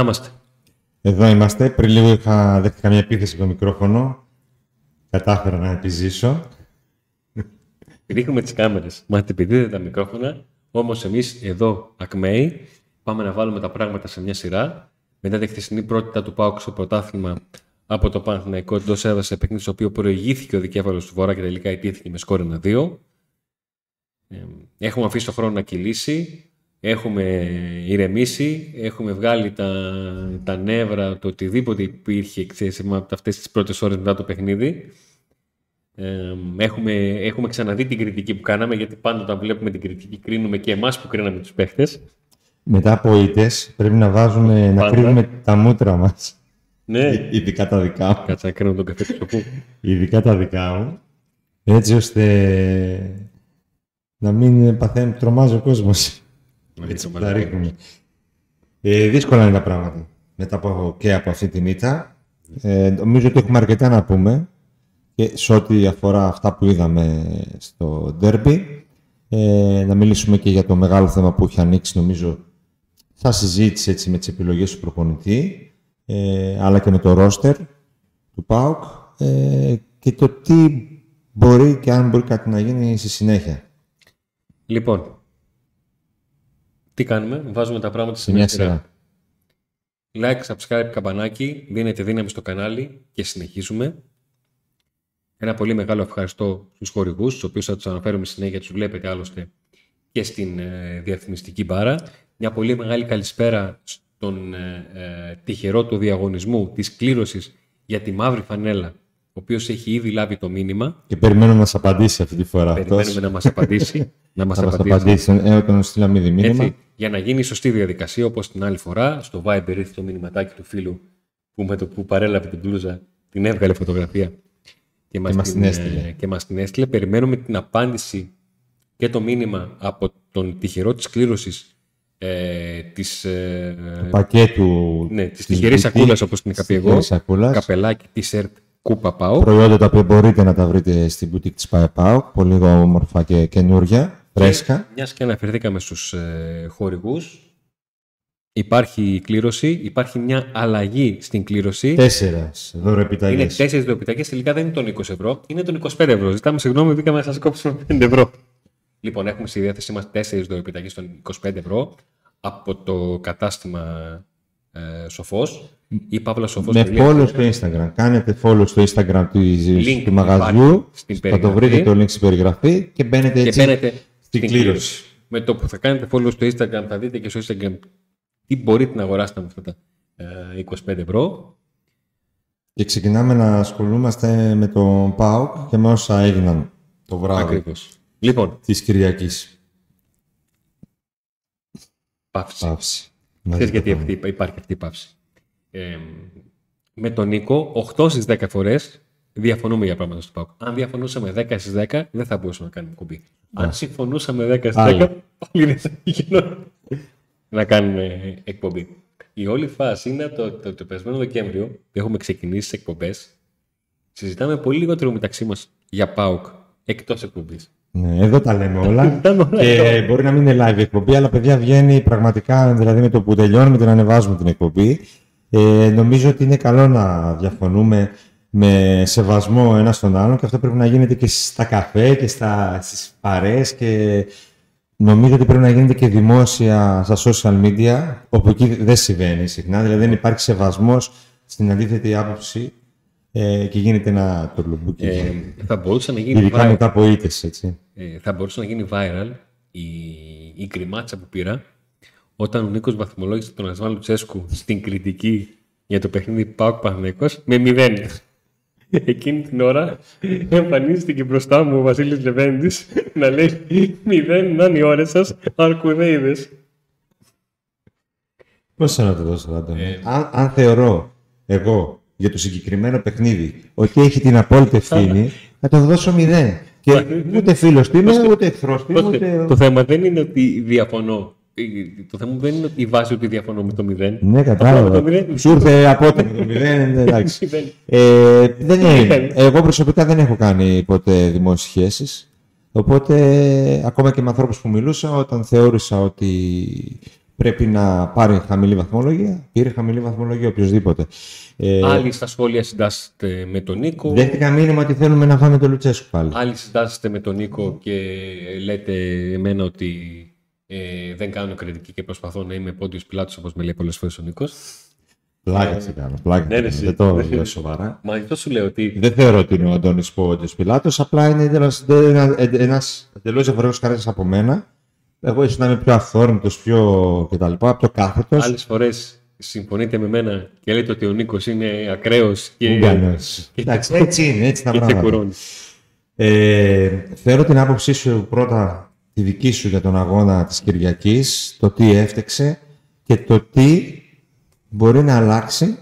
Να είμαστε. Εδώ είμαστε. Πριν λίγο είχα δέχτηκα μια επίθεση από το μικρόφωνο. Κατάφερα να επιζήσω. Ρίχνουμε τις κάμερες. Μα επιδίδετε τα μικρόφωνα. Όμως εμείς εδώ, ακμαίοι, πάμε να βάλουμε τα πράγματα σε μια σειρά. Μετά τη χθεσινή πρώτη του Πάουκ στο πρωτάθλημα από το Παναθηναϊκό εντός έδωσε παιχνίδι στο οποίο προηγήθηκε ο δικέφαλος του Βορρά και τελικά ιτήθηκε με σκόρ 1-2. Έχουμε αφήσει το χρόνο να κυλήσει. Έχουμε ηρεμήσει, έχουμε βγάλει τα, τα νεύρα, το οτιδήποτε υπήρχε ξέρεις, από αυτές τις πρώτες ώρες μετά το παιχνίδι. Ε, έχουμε, έχουμε ξαναδεί την κριτική που κάναμε, γιατί πάντα όταν βλέπουμε την κριτική κρίνουμε και εμάς που κρίναμε τους παίχτες. Μετά από ήττες πρέπει να βάζουμε, να κρίνουμε τα μούτρα μας. Ναι. Ειδικά τα δικά μου. Κάτσε να κρίνω τον καφέ του σοπού. Ειδικά τα δικά μου. Έτσι ώστε να μην παθαίνει, τρομάζει ο κόσμος. Έτσι που τα ρίχνουμε. Ε, δύσκολα είναι τα πράγματα μετά από, και από αυτή τη μύτα. Ε, νομίζω ότι έχουμε αρκετά να πούμε και σε ό,τι αφορά αυτά που είδαμε στο Derby. Ε, να μιλήσουμε και για το μεγάλο θέμα που έχει ανοίξει νομίζω θα συζήτηση έτσι, με τις επιλογές του προπονητή ε, αλλά και με το ρόστερ του ΠΑΟΚ ε, και το τι μπορεί και αν μπορεί κάτι να γίνει στη συνέχεια. Λοιπόν, τι κάνουμε, βάζουμε τα πράγματα σε μια σειρά. Like, subscribe, καμπανάκι, δίνετε δύναμη στο κανάλι και συνεχίζουμε. Ένα πολύ μεγάλο ευχαριστώ στους χορηγούς, τους οποίους θα τους αναφέρουμε συνέχεια, τους βλέπετε άλλωστε και στην ε, διαφημιστική μπάρα. Μια πολύ μεγάλη καλησπέρα στον ε, ε, τυχερό του διαγωνισμού της κλήρωσης για τη μαύρη φανέλα ο οποίος έχει ήδη λάβει το μήνυμα. Και περιμένουμε να μα απαντήσει αυτή τη φορά. Περιμένουμε αυτός. να μας απαντήσει. να μας απαντήσει. απαντήσει. Ε, όταν στείλαμε ήδη μήνυμα. Έτσι, για να γίνει η σωστή διαδικασία, όπως την άλλη φορά, στο Viber ήρθε το μηνυματάκι του φίλου που με το που παρέλαβε την μπλούζα την έβγαλε φωτογραφία και μας την, την, έστειλε. Και μας την έστειλε. Περιμένουμε την απάντηση και το μήνυμα από τον τυχερό της κλήρωσης ε, της, ε, του πακέτου ναι, της, της τυχερής σακούλας όπως την είχα πει εγώ, καπελάκι, t-shirt Κούπα ΠΑΟΚ. Προϊόντα τα οποία μπορείτε να τα βρείτε στην boutique της ΠΑΕ πολύ όμορφα και καινούργια, φρέσκα. Μιας και αναφερθήκαμε στους ε, χορηγούς, υπάρχει κλήρωση, υπάρχει μια αλλαγή στην κλήρωση. Τέσσερας δωρεπιταγές. Είναι τέσσερις δωρεπιταγές, τελικά δεν είναι των 20 ευρώ, είναι των 25 ευρώ. Ζητάμε συγγνώμη, μπήκαμε να σας κόψουμε 5 ευρώ. Λοιπόν, έχουμε στη διάθεσή μας τέσσερις δωρεπιταγές των 25 ευρώ από το κατάστημα ε, Σοφός ή Παύλα Σοφός. Με follow στο Instagram. Κάνετε follow στο Instagram του, του μαγαζιού. Θα το βρείτε το link στην περιγραφή και μπαίνετε έτσι μπαίνετε στην κλήρωση. Με το που θα κάνετε follow στο Instagram θα δείτε και στο Instagram τι μπορείτε να αγοράσετε με αυτά τα 25 ε, ευρώ. Και ξεκινάμε να ασχολούμαστε με τον ΠΑΟΚ και με όσα έγιναν το βράδυ Ακριβώς. Λοιπόν, της Κυριακής. Παύση. Παύση. Ξέρεις γιατί αυτή, υπάρχει αυτή η παύση. Ε, με τον Νίκο, 8 στις 10 φορές διαφωνούμε για πράγματα στο ΠΑΟΚ. Αν διαφωνούσαμε 10 στις 10, δεν θα μπορούσαμε να κάνουμε κουμπί. Αν συμφωνούσαμε 10 στις 10, πάλι δεν θα γινόταν να κάνουμε εκπομπή. Η όλη φάση είναι το, το, το περασμένο Δεκέμβριο που έχουμε ξεκινήσει τις εκπομπές. Συζητάμε πολύ λιγότερο μεταξύ μας για ΠΑΟΚ εκτός εκπομπής. Ναι, εδώ τα λέμε όλα. και μπορεί να μην είναι live εκπομπή, αλλά παιδιά βγαίνει πραγματικά, δηλαδή με το που τελειώνουμε την ανεβάζουμε την εκπομπή. Ε, νομίζω ότι είναι καλό να διαφωνούμε με σεβασμό ένα στον άλλον και αυτό πρέπει να γίνεται και στα καφέ και στα, στις παρέες και νομίζω ότι πρέπει να γίνεται και δημόσια στα social media όπου εκεί δεν συμβαίνει συχνά, δηλαδή δεν υπάρχει σεβασμός στην αντίθετη άποψη ε, και γίνεται ένα τουρλουμπούκι. Ε, θα μπορούσε να γίνει Ειδικά viral. μετά από ήττες, έτσι. Ε, θα μπορούσε να γίνει viral η, η κρυμάτσα που πήρα όταν ο Νίκος βαθμολόγησε τον Ασβάν Λουτσέσκου στην κριτική για το παιχνίδι Πάοκ Παναθηναϊκός με μηδέν. Εκείνη την ώρα εμφανίστηκε μπροστά μου ο Βασίλης Λεβέντης να λέει μηδέν να είναι οι ώρες σας αρκουδέιδες. Πώς να το δώσω, ε, αν, αν θεωρώ εγώ για το συγκεκριμένο παιχνίδι ότι έχει την απόλυτη ευθύνη, θα το δώσω μηδέν. Και ούτε φίλος του είμαι, ούτε εχθρός του είμαι. Το θέμα δεν είναι ότι διαφωνώ. Το θέμα δεν είναι ότι η βάση ότι διαφωνώ με το μηδέν. Ναι, κατάλαβα. Σου ήρθε απότομα το μηδέν. Εντάξει. ε, δεν είναι. Εγώ προσωπικά δεν έχω κάνει ποτέ δημόσιες σχέσεις. Οπότε, ακόμα και με ανθρώπους που μιλούσα, όταν θεώρησα ότι πρέπει να πάρει χαμηλή βαθμολογία. Πήρε χαμηλή βαθμολογία οποιοδήποτε. Ε, Άλλοι στα σχόλια συντάσσετε με τον Νίκο. Δέχτηκα μήνυμα ότι θέλουμε να φάμε τον Λουτσέσκου πάλι. Άλλοι συντάσσετε με τον Νίκο και λέτε εμένα ότι ε, δεν κάνω κριτική και προσπαθώ να είμαι πόντιος πιλάτος όπως με λέει πολλές φορές ο Νίκος. Πλάκα σε κάνω. Πλάκα ναι, δεν το λέω σοβαρά. Μα αυτό σου λέω ότι. Δεν θεωρώ ότι είναι ο Αντώνης Πόντιος Πιλάτος. Απλά είναι ένα εντελώς διαφορετικός χαρακτήρα από μένα. Εγώ ίσως να είμαι πιο αυθόρμητο, πιο κτλ. Πιο κάθετος. Άλλες φορές συμφωνείτε με μένα και λέτε ότι ο Νίκος είναι ακραίος και. Εντάξει, έτσι είναι, έτσι τα πράγματα. Ε, θεωρώ την άποψή σου πρώτα τη δική σου για τον αγώνα της Κυριακής, το τι έφτεξε και το τι μπορεί να αλλάξει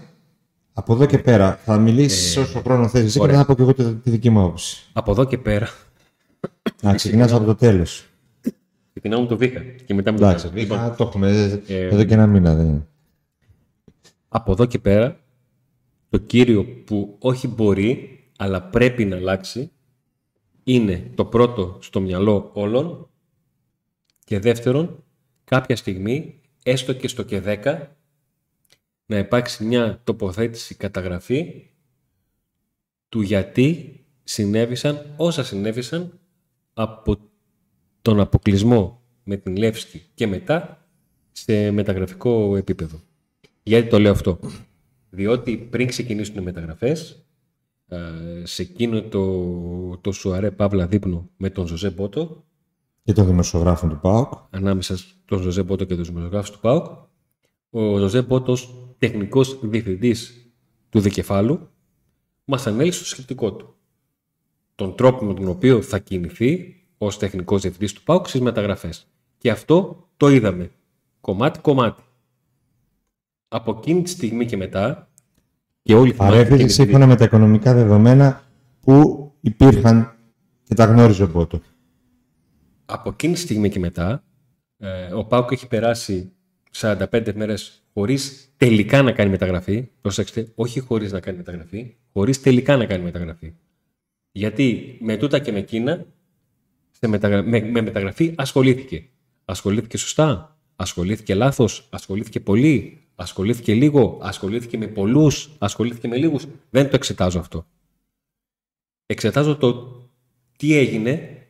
από εδώ και πέρα. Θα μιλήσεις ε, όσο χρόνο θες εσύ και να πω και εγώ τη δική μου άποψη. Από εδώ και πέρα. Να ξεκινάς από το τέλος. Ξεκινάω το Βίχα και μετά με το Βίχα. Λοιπόν, το έχουμε ε, εδώ και ένα μήνα. Δεν Από εδώ και πέρα, το κύριο που όχι μπορεί, αλλά πρέπει να αλλάξει, είναι το πρώτο στο μυαλό όλων και δεύτερον, κάποια στιγμή, έστω και στο και 10, να υπάρξει μια τοποθέτηση καταγραφή του γιατί συνέβησαν όσα συνέβησαν από τον αποκλεισμό με την Λεύσκη και μετά σε μεταγραφικό επίπεδο. Γιατί το λέω αυτό; Διότι πριν ξεκινήσουν οι μεταγραφές, σε εκείνο το, το Σουαρέ Παύλα Δίπνο με τον Ζωζέ Μπότο, και τον δημοσιογράφο του ΠΑΟΚ. Ανάμεσα στον Ζωζέ Μπότο και τον δημοσιογράφο του ΠΑΟΚ. Ο Ζωζέ Μπότος, τεχνικός διευθυντής του δικεφάλου, μας ανέλησε το σκεπτικό του. Τον τρόπο με τον οποίο θα κινηθεί ως τεχνικός διευθυντής του ΠΑΟΚ στις μεταγραφές. Και αυτό το είδαμε. Κομμάτι-κομμάτι. Από εκείνη τη στιγμή και μετά. Και όλοι Παρέφερε σύμφωνα με τα οικονομικά δεδομένα που υπήρχαν και τα γνώριζε ο Μπότο από εκείνη τη στιγμή και μετά, ε, ο Πάουκ έχει περάσει 45 μέρες χωρίς τελικά να κάνει μεταγραφή. Προσέξτε, όχι χωρίς να κάνει μεταγραφή, χωρίς τελικά να κάνει μεταγραφή. Γιατί με τούτα και με εκείνα, σε μεταγρα... με, με μεταγραφή ασχολήθηκε. Ασχολήθηκε σωστά, ασχολήθηκε λάθος, ασχολήθηκε πολύ, ασχολήθηκε λίγο, ασχολήθηκε με πολλούς, ασχολήθηκε με λίγους. Δεν το εξετάζω αυτό. Εξετάζω το τι έγινε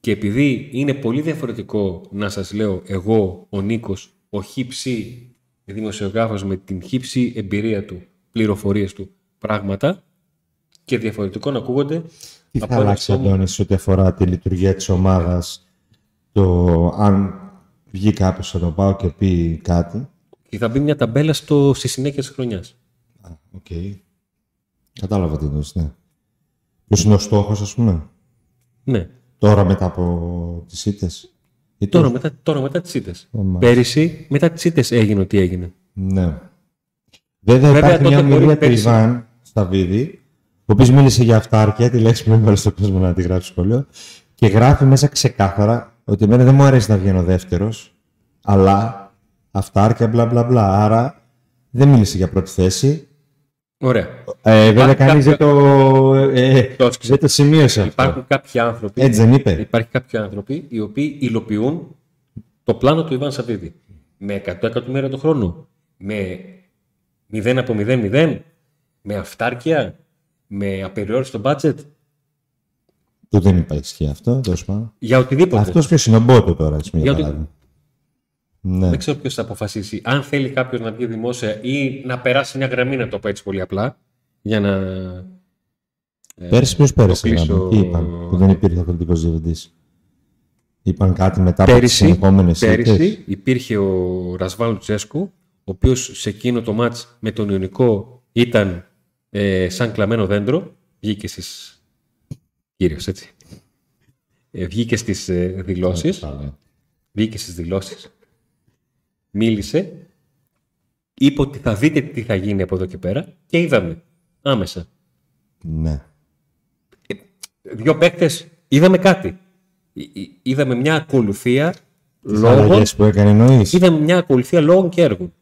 και επειδή είναι πολύ διαφορετικό να σας λέω εγώ, ο Νίκος, ο χ ψ δημοσιογράφος με την χ ψ εμπειρία του, πληροφορίες του, πράγματα και διαφορετικό να ακούγονται. Τι θα αλλάξει, Αντώνης, ό,τι αφορά τη λειτουργία της ομάδας, το αν βγει κάποιος απ' τον ΠΑΟΚ και πει κάτι. Και θα μπει μια ταμπέλα στο, στη συνέχεια της χρονιάς. OK. Okay. Κατάλαβα τι εννοείς, ναι. Ποιος είναι ο στόχος, ας πούμε; Ναι. Τώρα μετά από τις ήττες; Τώρα, μετά, τώρα μετά τις ήττες. Πέρυσι, μετά τις ήττες έγινε ό,τι έγινε. Ναι. Βέβαια, Βέβαια υπάρχει μια ομιλία του Ιβάν Σταβίδη, ο οποίος μίλησε για αυτάρκεια, τη λέξη που έβαλε στον κόσμο να τη γράψει στο σχολείο, και γράφει μέσα ξεκάθαρα ότι εμένα δεν μου αρέσει να βγαίνω δεύτερος, αλλά αυτάρκεια μπλα μπλα μπλα. Άρα δεν μίλησε για πρώτη θέση, Ωραία. Ε, βέβαια, κανείς δεν το, ε, δεν το σημείωσε αυτό. Υπάρχουν κάποιοι άνθρωποι. Έτσι δεν είπε. Υπάρχει κάποιοι άνθρωποι οι οποίοι υλοποιούν το πλάνο του Ιβάν Σαββίδη. Με 100 εκατομμύρια το χρόνο. Με 0 από 0-0. Με αυτάρκεια. Με απεριόριστο budget; Που δεν υπάρχει αυτό, τέλος πάντων. Για οτιδήποτε. Αυτός ποιος είναι ο Μπότο τώρα, έτσι, για οτι... Ναι. Δεν ξέρω ποιος θα αποφασίσει. Αν θέλει κάποιος να βγει δημόσια ή να περάσει μια γραμμή, να το πω έτσι πολύ απλά, για να. Ε, πέρσι, ποιος πέρασε, κλείσω... τι είπαν, που δεν υπήρχε αθλητικός διευθυντής. Είπαν κάτι μετά από τις συνεχόμενες Πέρυσι υπήρχε ο Ρασβάλ Τσέσκου, ο οποίος σε εκείνο το μάτς με τον Ιωνικό ήταν ε, σαν κλαμμένο δέντρο. Βγήκε στις. Κύριο, έτσι. Ε, βγήκε στις ε, δηλώσεις. Βγήκε στις δηλώσεις μίλησε, είπε ότι θα δείτε τι θα γίνει από εδώ και πέρα και είδαμε άμεσα. Ναι. Ε, δύο παίκτες είδαμε κάτι. Είδαμε μια ακολουθία λόγων. που έκανε Είδαμε μια ακολουθία λόγων και έργων.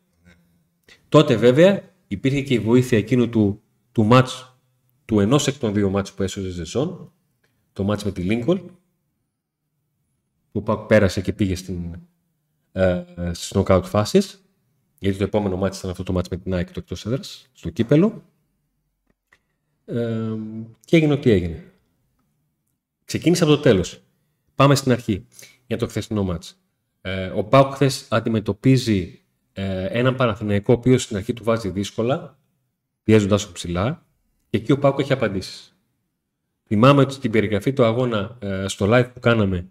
Τότε βέβαια υπήρχε και η βοήθεια εκείνου του, του μάτς, του ενός εκ των δύο μάτς που έσωσε Ζεσόν, το μάτς με τη Λίνκολ, που πέρασε και πήγε στην ε, στις knockout φάσεις, γιατί το επόμενο μάτι ήταν αυτό το μάτι με την Nike το εκτός έδρας, στο κύπελο. Ε, και έγινε ό,τι έγινε. Ξεκίνησε από το τέλος. Πάμε στην αρχή για το χθεσινό μάτς. Ε, ο Πάουκ χθες αντιμετωπίζει ε, έναν Παναθηναϊκό ο οποίος στην αρχή του βάζει δύσκολα, πιέζοντας το ψηλά, και εκεί ο Πάουκ έχει απαντήσεις. Θυμάμαι ότι στην περιγραφή του αγώνα ε, στο live που κάναμε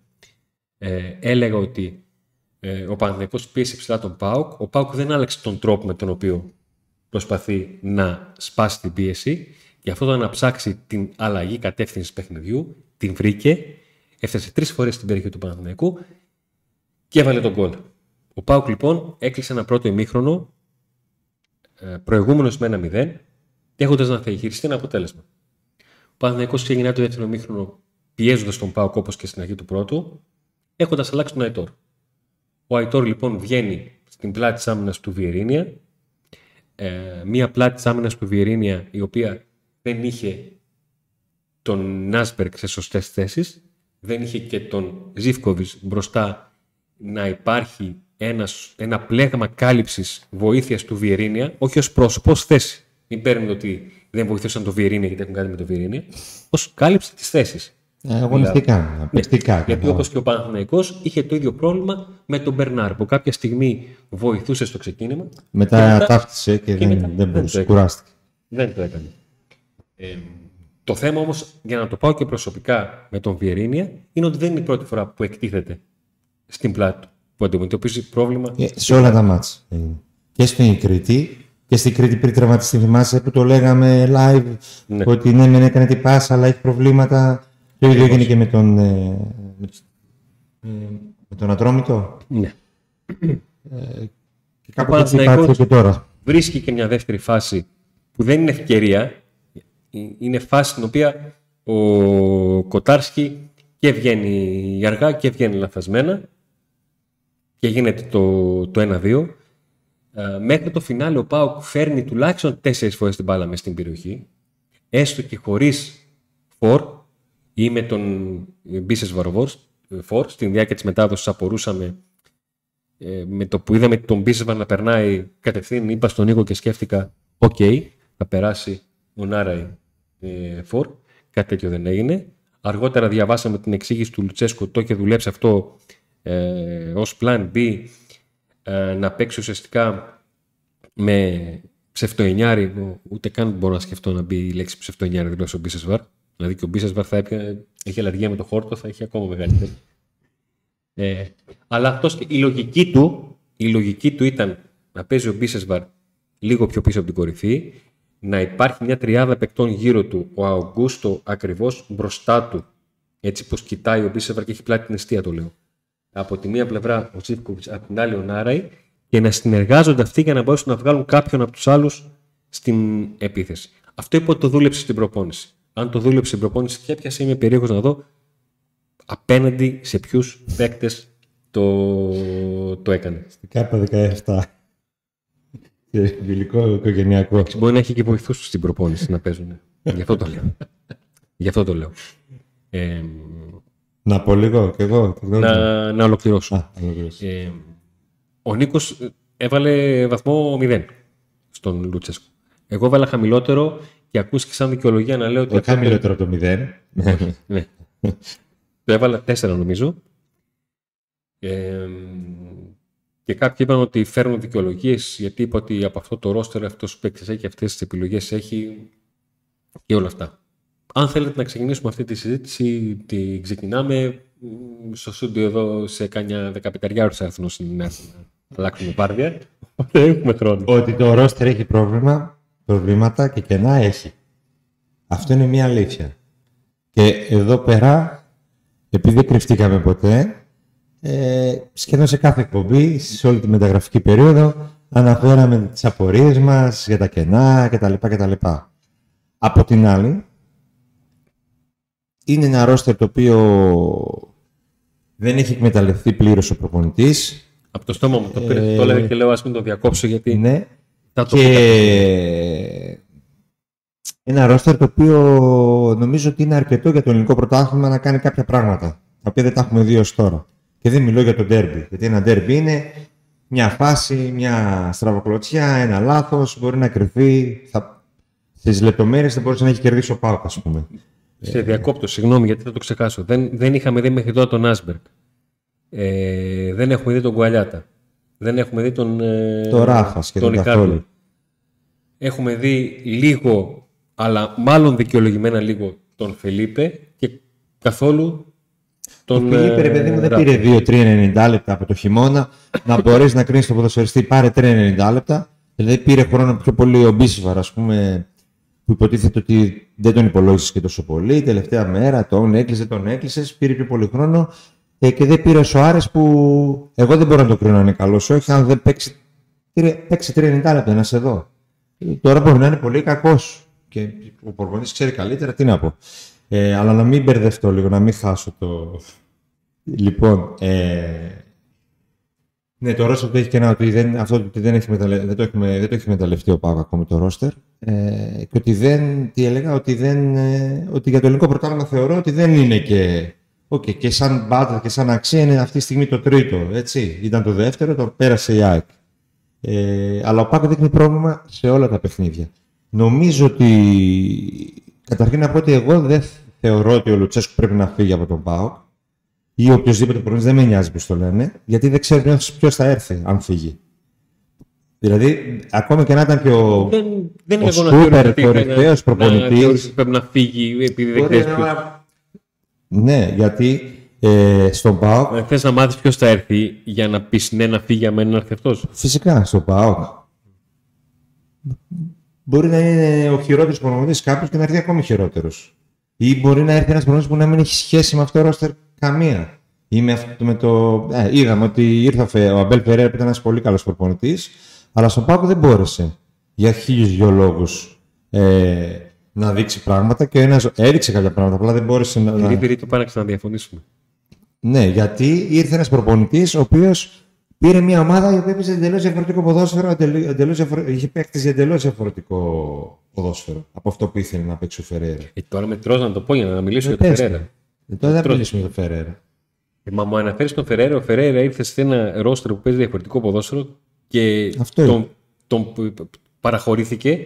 ε, έλεγα ότι ε, ο Παναθηναϊκός πίεσε ψηλά τον Πάουκ. Ο Πάουκ δεν άλλαξε τον τρόπο με τον οποίο προσπαθεί να σπάσει την πίεση. Γι' αυτό ήταν να ψάξει την αλλαγή κατεύθυνσης παιχνιδιού, την βρήκε, έφτασε τρεις φορές στην περιοχή του Παναθηναϊκού και έβαλε τον κόλ. Ο Πάουκ λοιπόν έκλεισε ένα πρώτο ημίχρονο ε, προηγούμενος με ένα 0 και έχοντας να διαχειριστεί ένα αποτέλεσμα. Ο Παναθηναϊκός ξεκινά το δεύτερο ημίχρονο πιέζοντας τον Πάουκ όπω και στην αρχή του πρώτου, έχοντας αλλάξει τον Αϊτόρ. Ο Αϊτόρ λοιπόν βγαίνει στην πλάτη της άμυνας του Βιερίνια. Ε, μία πλάτη της άμυνας του Βιερίνια η οποία δεν είχε τον Νάσμπερκ σε σωστές θέσεις, δεν είχε και τον Ζήφκοβιτς μπροστά να υπάρχει ένας, ένα πλέγμα κάλυψης βοήθειας του Βιερίνια, όχι ως πρόσωπο, ως θέση. Μην παίρνετε ότι δεν βοηθούσαν το Βιερίνια γιατί έχουν κάνει με το Βιερίνια, ως κάλυψη της θέσης. Ε, αγωνιστικά, απαιτητικά. Ναι, γιατί όπως και ο Παναθηναϊκός είχε το ίδιο πρόβλημα με τον Μπερνάρ που κάποια στιγμή βοηθούσε στο ξεκίνημα. Μετά, μετά ταύτισε και, και δεν, μετά, δεν μπορούσε, κουράστηκε. Δεν το έκανε. Ε, το θέμα όμως, για να το πάω και προσωπικά με τον Βιερίνια, είναι ότι δεν είναι η πρώτη φορά που εκτίθεται στην πλάτη του που αντιμετωπίζει πρόβλημα. Ε, σε όλα τα μάτς. Ε, και στην Κρήτη και στην Κρήτη πριν τραυματιστεί, θυμάσαι που το λέγαμε live ναι. ότι ναι, δεν έκανε την πάσα, αλλά έχει προβλήματα. Το ίδιο έγινε και με τον, ε, με, τον Ατρόμητο. Ναι. Ε, και κάπου έτσι υπάρχει και τώρα. Βρίσκει και μια δεύτερη φάση που δεν είναι ευκαιρία. Είναι φάση στην οποία ο Κοτάρσκι και βγαίνει αργά και βγαίνει λαθασμένα και γίνεται το, το 1-2. Ε, μέχρι το φινάλε ο ΠΑΟΚ φέρνει τουλάχιστον τέσσερις φορές την μπάλα μέσα στην περιοχή. Έστω και χωρίς φορ ή με τον Μπίσεσβαρ φορ. Στην διάρκεια της μετάδοσης απορούσαμε ε, με το που είδαμε τον Μπίσες να περνάει κατευθείαν είπα στον Νίκο και σκέφτηκα OK, okay, θα περάσει ο Νάρεϊ ε, φορ. Κάτι τέτοιο δεν έγινε. Αργότερα διαβάσαμε την εξήγηση του Λουτσέσκου, το είχε δουλέψει αυτό ε, ως plan B ε, να παίξει ουσιαστικά με ψευτοενιάρι, ούτε καν μπορώ να σκεφτώ να μπει η λέξη ψευτοενιάρι δηλαδή στο Μπίσεσβαρ. Δηλαδή και ο Μπίσεσβαρ θα έπια, έχει αλλεργία με το χόρτο, θα έχει ακόμα μεγαλύτερη. Ε, αλλά αυτός, η, λογική του, η λογική του ήταν να παίζει ο Μπίσεσβαρ λίγο πιο πίσω από την κορυφή, να υπάρχει μια τριάδα παικτών γύρω του, ο Αουγκούστο ακριβώς μπροστά του, έτσι πως κοιτάει ο Μπίσεσβαρ και έχει πλάτη την αιστεία το λέω από τη μία πλευρά ο Τσίφκοβιτ, από την άλλη ο Νάραη και να συνεργάζονται αυτοί για να μπορέσουν να βγάλουν κάποιον από τους άλλους στην επίθεση. Αυτό είπε ότι το δούλεψε στην προπόνηση. Αν το δούλεψε στην προπόνηση και έπιασε, είμαι περίεργος να δω απέναντι σε ποιους παίκτες το, το έκανε. Στην ΚΑΠΑ 17. Φιλικό οικογενειακό. Μπορεί να έχει και βοηθούς στην προπόνηση να παίζουν. Γι' αυτό το λέω. Γι' αυτό το λέω. Ε, να πω λίγο κι εγώ. Να, να ολοκληρώσω. Α, ε, ο Νίκος έβαλε βαθμό 0 στον Λούτσεσκο. Εγώ έβαλα χαμηλότερο και ακούστηκε σαν δικαιολογία να λέω ότι. Όχι χαμηλότερο από το 0. ναι. το έβαλα 4 νομίζω. Ε, και κάποιοι είπαν ότι φέρνουν δικαιολογίες γιατί είπα ότι από αυτό το ρόστερ αυτός που παίκτη έχει αυτές τις επιλογές έχει και όλα αυτά. Αν θέλετε να ξεκινήσουμε αυτή τη συζήτηση, τη ξεκινάμε στο στούντιο εδώ σε κάνια 15 ώρες έρθουν να αλλάξουμε πάρδια. Δεν έχουμε χρόνο. Ότι το ρόστερ έχει πρόβλημα, προβλήματα και κενά έχει. Αυτό είναι μια αλήθεια. Και εδώ πέρα, επειδή δεν κρυφτήκαμε ποτέ, ε, σχεδόν σε κάθε εκπομπή, σε όλη τη μεταγραφική περίοδο, αναφέραμε τις απορίες μας για τα κενά κτλ. κτλ. Από την άλλη, είναι ένα ρόστερ το οποίο δεν έχει εκμεταλλευτεί πλήρως ο προπονητής. Από το στόμα μου το πήρε. Ε, το έλεγα και λέω ας μην το διακόψω γιατί. Ναι. Θα το και... Ένα ρόστερ το οποίο νομίζω ότι είναι αρκετό για το ελληνικό πρωτάθλημα να κάνει κάποια πράγματα. Τα οποία δεν τα έχουμε δει ως τώρα. Και δεν μιλώ για το ντέρμπι. Γιατί ένα ντέρμπι είναι μια φάση, μια στραβοκλωτσιά, ένα λάθος, μπορεί να κρυφεί. Θα... Στις λεπτομέρειες δεν μπορούσε να έχει κερδίσει ο Πάουκ, ας πούμε. Σε διακόπτω, συγγνώμη γιατί θα το ξεχάσω. Δεν, δεν είχαμε δει μέχρι τώρα τον Άσμπεργκ. Ε, δεν έχουμε δει τον Κουαλιάτα. Δεν έχουμε δει τον. Ε, το Ράφα και τον καθόλου. Έχουμε δει λίγο, αλλά μάλλον δικαιολογημένα λίγο τον Φελίπε και καθόλου τον. Ο Φελίπε, ρε παιδί μου, δεν πήρε 2-3-90 λεπτά από το χειμώνα να μπορέσει να κρίνεις τον ποδοσφαιριστή. Πάρε 3-90 λεπτά. Δηλαδή πήρε χρόνο πιο πολύ ο Μπίσιβαρ, ας πούμε, που υποτίθεται ότι δεν τον υπολόγισες και τόσο πολύ. Τελευταία μέρα τον έκλεισε, τον έκλεισες, πήρε πιο πολύ χρόνο ε, και δεν πήρε ο Σοάρε που εγώ δεν μπορώ να το κρίνω να είναι καλός. Όχι, αν δεν παίξει, παίξει 30 λεπτά να σε δω. Ε, τώρα μπορεί να είναι πολύ κακός και ο προπονητή ξέρει καλύτερα τι να πω. Ε, αλλά να μην μπερδευτώ λίγο, να μην χάσω το. Λοιπόν, ε, ναι, το ρόστερ το έχει και ένα ότι δεν, αυτό ότι δεν, έχει μεταλλε... δεν, το, έχουμε, δεν το έχει μεταλλευτεί ο Πάγο ακόμη το ρόστερ. Ε, και ότι δεν, τι έλεγα, ότι, δεν, ε, ότι για το ελληνικό πρωτάθλημα θεωρώ ότι δεν είναι και. Okay, και σαν μπάτα και σαν αξία είναι αυτή τη στιγμή το τρίτο. Έτσι. Ήταν το δεύτερο, το πέρασε η ΑΕΚ. Ε, αλλά ο Πάκο δείχνει πρόβλημα σε όλα τα παιχνίδια. Νομίζω ότι. Καταρχήν να πω ότι εγώ δεν θεωρώ ότι ο Λουτσέσκου πρέπει να φύγει από τον Πάοκ ή οποιοδήποτε προπονητή δεν με νοιάζει πώς το λένε, γιατί δεν ξέρει ποιος θα έρθει αν φύγει. Δηλαδή, ακόμα και να ήταν και ο, δεν, δεν ο σούπερ κορυφαίο προπονητής. Πρέπει να φύγει επειδή δεν ξέρει Ναι, γιατί ε, στον ΠΑΟΚ. Ε, Θες να μάθεις ποιος θα έρθει για να πεις ναι, να φύγει για μένα να έρθει αυτός; Φυσικά, στον ΠΑΟΚ. Μπορεί να είναι ο χειρότερος προπονητής κάποιο και να έρθει ακόμη χειρότερος. Ή μπορεί να έρθει ένας προπονητής που να μην έχει σχέση με αυτό το ρόστερ Καμία. με, το... Ε, είδαμε ότι ήρθε ο Αμπέλ Περέρα που ήταν ένας πολύ καλός προπονητής, αλλά στον Πάκο δεν μπόρεσε για χίλιους δυο λόγους ε, να δείξει πράγματα και ένας, έδειξε κάποια πράγματα, απλά δεν μπόρεσε να. Κύριε Πυρή, το πάνε να διαφωνήσουμε. Ναι, γιατί ήρθε ένας προπονητής ο οποίος πήρε μια ομάδα η οποία έπαιζε εντελώς διαφορετικό ποδόσφαιρο, εντελώς διαφορε... είχε παίξει για εντελώς διαφορετικό ποδόσφαιρο από αυτό που ήθελε να παίξει ο Φεραίρα. Ε, τώρα με τρως να το πω για να μιλήσω ε, για τον Φεραίρα. Ε, τώρα δεν μιλήσουμε για τον Φεραίρα. Ε, μα μου αναφέρεις τον Φεραίρα. Ο Φεραίρα ήρθε σε ένα ρόστρο που παίζει διαφορετικό ποδόσφαιρο και τον, τον παραχωρήθηκε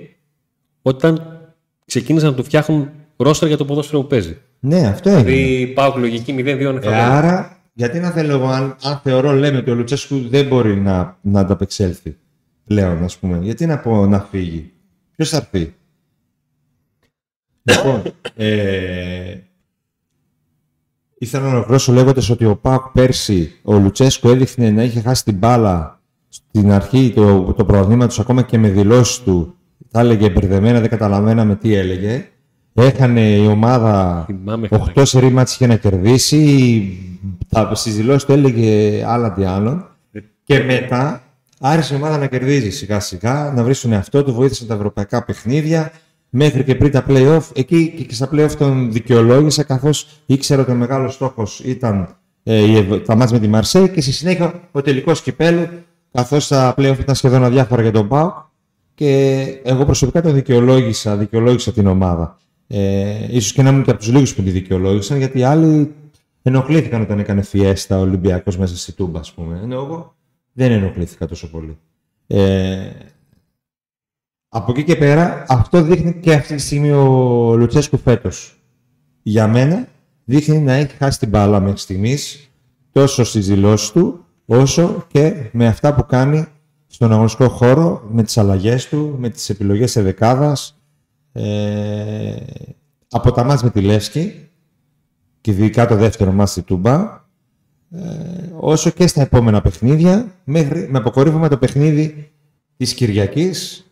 όταν ξεκίνησαν να του φτιάχνουν ρόστρα για το ποδόσφαιρο που παίζει. Ναι, αυτό είναι. Δηλαδή πάω λογική 0-2 ε, Άρα, γιατί να θέλω εγώ, αν, αν θεωρώ, λέμε ότι ο Λουτσέσκου δεν μπορεί να, να ανταπεξέλθει πλέον, ας πούμε, γιατί να πω να φύγει; Ποιος θα έρθει; λοιπόν, ε, Ήθελα να ολοκληρώσω λέγοντας ότι ο Πάκ πέρσι, ο Λουτσέσκο έδειχνε να είχε χάσει την μπάλα στην αρχή το, το του, ακόμα και με δηλώσεις του. Τα έλεγε μπερδεμένα, δεν καταλαβαίναμε τι έλεγε. Έχανε η ομάδα 8 σερή μάτς είχε να κερδίσει. Στις δηλώσεις του έλεγε άλλα τι άλλον. Και μετά άρχισε η ομάδα να κερδίζει σιγά σιγά, να βρει τον εαυτό του, βοήθησε τα ευρωπαϊκά παιχνίδια μέχρι και πριν τα play-off. Εκεί και στα play-off τον δικαιολόγησα καθώς ήξερα ότι ο μεγάλος στόχος ήταν ε, τα μάτια με τη Μαρσέη και στη συνέχεια ο τελικός κυπέλου καθώς τα play-off ήταν σχεδόν αδιάφορα για τον Πάο και εγώ προσωπικά τον δικαιολόγησα, δικαιολόγησα την ομάδα. Ε, ίσως και να ήμουν και από τους λίγους που τη δικαιολόγησαν γιατί οι άλλοι ενοχλήθηκαν όταν έκανε φιέστα ο Ολυμπιακός μέσα στη Τούμπα, ας πούμε. Ενώ εγώ δεν ενοχλήθηκα τόσο πολύ. Ε, από εκεί και πέρα, αυτό δείχνει και αυτή τη στιγμή ο Λουτσέσκου φέτος. Για μένα, δείχνει να έχει χάσει την μπάλα μέχρι στιγμής τόσο στις δηλώσεις του, όσο και με αυτά που κάνει στον αγωνιστικό χώρο, με τις αλλαγές του, με τις επιλογές σε δεκάδας, ε, από τα μάτς με τη Λεύσκη και ειδικά το δεύτερο μάτς στη Τούμπα, ε, όσο και στα επόμενα παιχνίδια, μέχρι, με αποκορύφωμα το παιχνίδι της Κυριακής,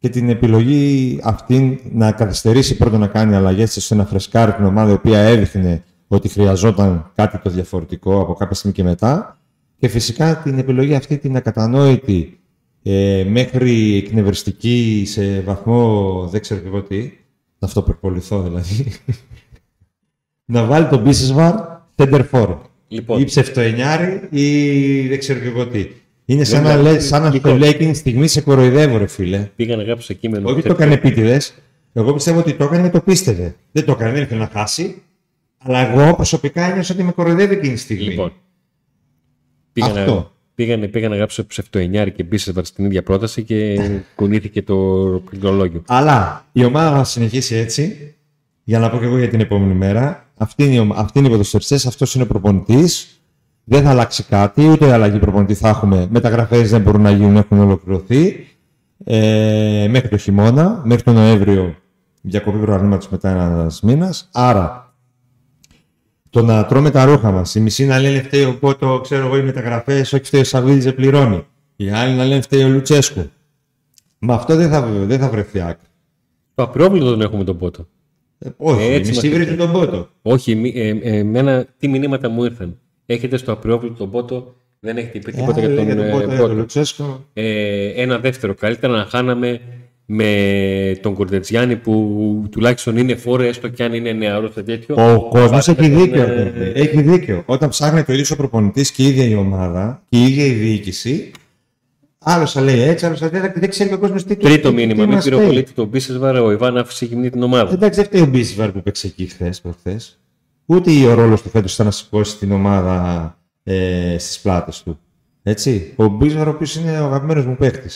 και την επιλογή αυτή να καθυστερήσει πρώτα να κάνει αλλαγές σε να φρεσκάρει την ομάδα η οποία έδειχνε ότι χρειαζόταν κάτι το διαφορετικό από κάποια στιγμή και μετά. Και φυσικά την επιλογή αυτή την ακατανόητη ε, μέχρι εκνευριστική σε βαθμό δεν ξέρω και εγώ τι, να αυτοπροποληθώ δηλαδή, να βάλει τον Μπίσεσβαρ center for. Λοιπόν. Ή ψευτοενιάρη ή δεν ξέρω και εγώ τι. Είναι σαν να, λέ, σαν να το λέει εκείνη τη στιγμή σε κοροϊδεύω, ρε φίλε. Πήγα να γράψω κείμενο. Όχι το έκανε επίτηδες. Εγώ πιστεύω ότι το έκανε το πίστευε. Δεν το έκανε, δεν ήθελε να χάσει. Αλλά εγώ προσωπικά ένιωσα ότι με κοροϊδεύει εκείνη τη στιγμή. Λοιπόν. Πήγα Αυτό. να, πήγανε, πήγα να γράψω ψευτοενιάρη και Μπίσεσβαρ στην ίδια πρόταση και κουνήθηκε το πληκτρολόγιο. Αλλά η ομάδα θα συνεχίσει έτσι. Για να πω και εγώ για την επόμενη μέρα. Αυτή είναι, η ομα- αυτή είναι οι ποδοσφαιριστές, αυτός είναι ο προπονητής. Δεν θα αλλάξει κάτι, ούτε αλλαγή προπονητή θα έχουμε. Μεταγραφές δεν μπορούν να γίνουν, έχουν ολοκληρωθεί. Ε, μέχρι το χειμώνα, μέχρι τον Νοέμβριο, διακοπή προγραμματος μετά ένας μήνας. Άρα, το να τρώμε τα ρούχα μας. Οι μισοί να λένε φταίει ο Πότο, ξέρω εγώ, οι μεταγραφές, όχι φταίει ο Σαββίδης, δεν πληρώνει. Οι άλλοι να λένε φταίει ο Λουτσέσκου. Μα αυτό δεν θα, δεν θα βρεθεί άκρη. Το απρόβλητο τον έχουμε τον πότο. Ε, όχι, Έτσι οι μισοί μας βρίσκουν τον Πότο. Όχι, μη- ε, ε, εμένα τι μηνύματα μου ήρθαν. Έχετε στο απρόβλητο τον πότο, δεν έχετε πει τίποτα Ε, για τον, για τον ε, Πότο, για Πότο. τον Λουτσέσκο. Ε, ένα δεύτερο. Καλύτερα να χάναμε με τον Κορτετζιάννη που τουλάχιστον είναι φόρο, έστω και αν είναι νεαρό και τέτοιο. Ο κόσμος Βάζετε έχει τον, δίκιο. ε, Έχει δίκιο. Όταν ψάχνεται ο ίδιο ο προπονητής και η ίδια η ομάδα και η ίδια η διοίκηση, άλλος θα λέει έτσι, άλλος θα λέει δεν ξέρει και ο κόσμος τι Τρίτο τι- μήνυμα. τι Μην μας λέει. πυροβολείτε τον Μπίσεσβαρ, ο Ιβάναφ συγκινεί την ομάδα. Εντάξει, δεν φταίει ο Μπίσβαρ που παίξε εκεί χθες προχθές. Ούτε ο ρόλος του φέτος ήταν να σηκώσει την ομάδα ε, στις πλάτες του. Έτσι. Ο Μπίσβαρ, ο οποίος είναι ο αγαπημένος μου παίχτη.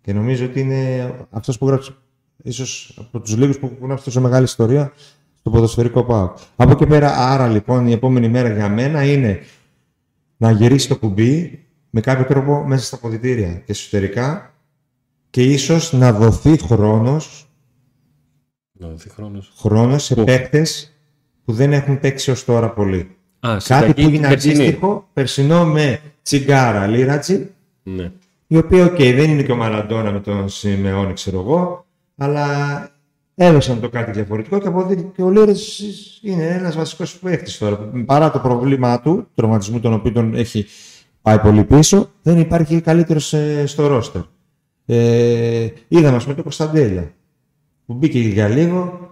Και νομίζω ότι είναι αυτός που γράψει, ίσως από τους λίγους που έχουν τόσο μεγάλη ιστορία στο ποδοσφαιρικό ΠΑΟΚ. Από εκεί πέρα, άρα λοιπόν, η επόμενη μέρα για μένα είναι να γυρίσει το κουμπί με κάποιο τρόπο μέσα στα αποδυτήρια και εσωτερικά και ίσως να δοθεί χρόνος Να δοθεί χρόνος. χρόνος σε Πού; Παίκτε που δεν έχουν παίξει ως τώρα πολύ. Α, Κάτι συνταγή που έγινε περσινή. αντίστοιχο περσινό με Τσιγγάρα Λύρατζη, Ναι. η οποία, οκ, δεν είναι και ο Μαραντόνα με τον Σιμεώνη, ξέρω εγώ, αλλά έδωσαν το κάτι διαφορετικό και αποδείχθηκε και ο Λίρατζι είναι ένας βασικός παίκτης τώρα. Παρά το πρόβλημά του, του τραυματισμού τον οποίο τον έχει πάει πολύ πίσω, δεν υπάρχει καλύτερος στο ρόστερ. Ε, είδαμε, ας πούμε, το Κωνσταντέλια που μπήκε για λίγο,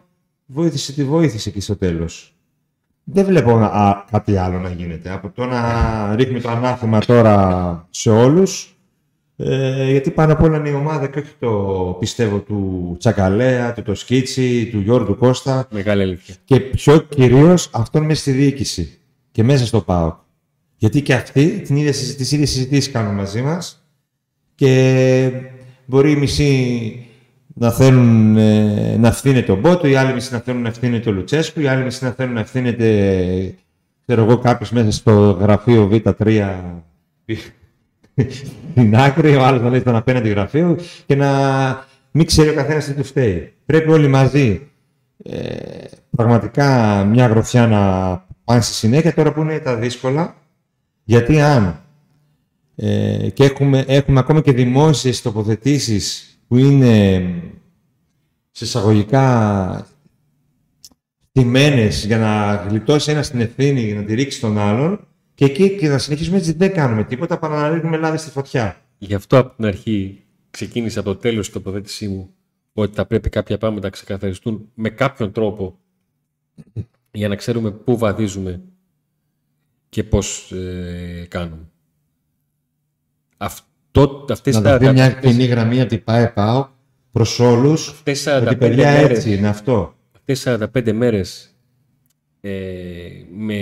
βοήθησε τη βοήθησε εκεί στο τέλος. Δεν βλέπω α, κάτι άλλο να γίνεται. Από το να ρίχνει το ανάθεμα τώρα σε όλους, ε, γιατί πάνω απ' όλα είναι η ομάδα και όχι το πιστεύω του Τσακαλέα, του Τοσκίτσι, του Γιώργου Κώστα Μεγάλη αλήθεια. και πιο κυρίως αυτόν μέσα στη διοίκηση και μέσα στο ΠΑΟΚ. Γιατί και αυτοί την ίδια, συζη- τις ίδιες συζητήσεις κάνουν μαζί μας και μπορεί οι μισοί να θέλουν ε, να ευθύνεται ο Μπότο, οι άλλοι μισοί να θέλουν να ευθύνεται ο Λουτσέσκου, οι άλλοι μισοί να θέλουν να ευθύνεται ξέρω εγώ, κάποιος μέσα στο γραφείο Β3 στην άκρη, ο άλλος να λέει στον απέναντι γραφείο και να μην ξέρει ο καθένας τι τους φταίει. Πρέπει όλοι μαζί ε, πραγματικά μια γροθιά να πάνε στη συνέχεια τώρα που είναι τα δύσκολα γιατί αν ε, και έχουμε, έχουμε ακόμα και δημόσιες τοποθετήσεις που είναι σε εισαγωγικά στημένες για να γλιτώσει ένα την ευθύνη για να τη ρίξει τον άλλον και εκεί και να συνεχίσουμε έτσι δεν κάνουμε τίποτα παρά να ρίχνουμε λάδι στη φωτιά. Γι' αυτό από την αρχή ξεκίνησα από το τέλος της τοποθέτησή μου ότι θα πρέπει κάποια πράγματα να ξεκαθαριστούν με κάποιον τρόπο για να ξέρουμε πού βαδίζουμε και πώς ε, κάνουμε. Αυτό, αυτές Να τα- δοθεί τα- μια αυτές- κοινή γραμμή από την ΠΑΕ ΠΑΟ προς όλους αυτές τις ότι 45 παιδιά μέρες έτσι είναι αυτό. αυτές τις 45 μέρες ε, με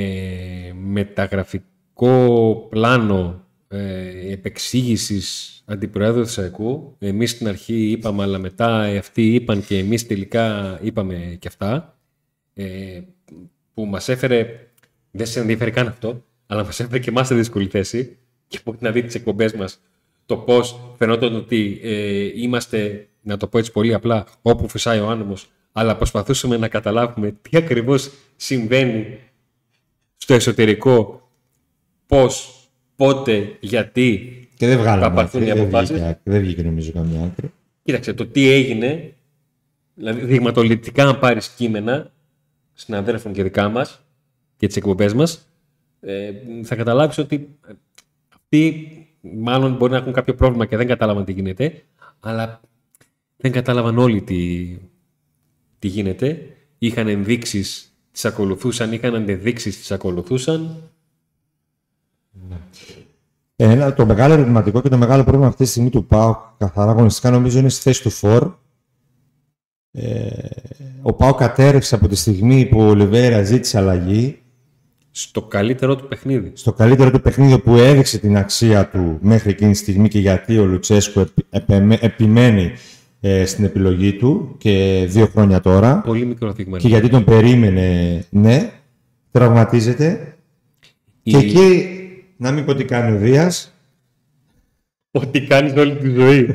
μεταγραφικό πλάνο ε, επεξήγησης αντιπροέδρου της ΑΕΚΟΥ. Εμείς στην αρχή είπαμε, αλλά μετά αυτοί είπαν και εμείς τελικά είπαμε και αυτά. Ε, που μας έφερε, δεν σε ενδιαφέρει καν αυτό, αλλά μας έφερε και εμάς σε δύσκολη θέση και από να δει τις εκπομπές μας το πώς φαινόταν ότι ε, είμαστε, να το πω έτσι πολύ απλά, όπου φυσάει ο άνεμος, αλλά προσπαθούσαμε να καταλάβουμε τι ακριβώς συμβαίνει στο εσωτερικό, πώς, πότε, γιατί. Και δεν βγάλαμε Θα πάρθουν άκρη, οι δεν αποφάσεις. βγήκε, άκρη, δεν βγήκε νομίζω καμία άκρη. Κοίταξε, το τι έγινε, δηλαδή δειγματοληπτικά αν πάρεις κείμενα συναδέλφων και δικά μας και τις εκπομπές μας, ε, θα καταλάβεις ότι ε, αυτοί μάλλον μπορεί να έχουν κάποιο πρόβλημα και δεν κατάλαβαν τι γίνεται, αλλά δεν κατάλαβαν όλοι τι, τι γίνεται. Είχαν ενδείξεις, τις ακολουθούσαν, είχαν αντεδείξεις, τις ακολουθούσαν. Ένα, το μεγάλο ερωτηματικό και το μεγάλο πρόβλημα αυτή τη στιγμή του ΠΑΟΚ καθαρά αγωνιστικά νομίζω είναι στη θέση του Φορ. Ε, ο ΠΑΟΚ κατέρευσε από τη στιγμή που ο Ολιβέρα ζήτησε αλλαγή Στο καλύτερο του παιχνίδι. Στο καλύτερο του παιχνίδι που έδειξε την αξία του μέχρι εκείνη τη στιγμή και γιατί ο Λουτσέσκου επιμένει ε, στην επιλογή του και δύο χρόνια τώρα. Πολύ μικρό δείγμα. Και γιατί τον περίμενε, ναι, τραυματίζεται. Και εκεί, να μην πω τι κάνει ο Δίας. Ό,τι κάνει όλη τη ζωή.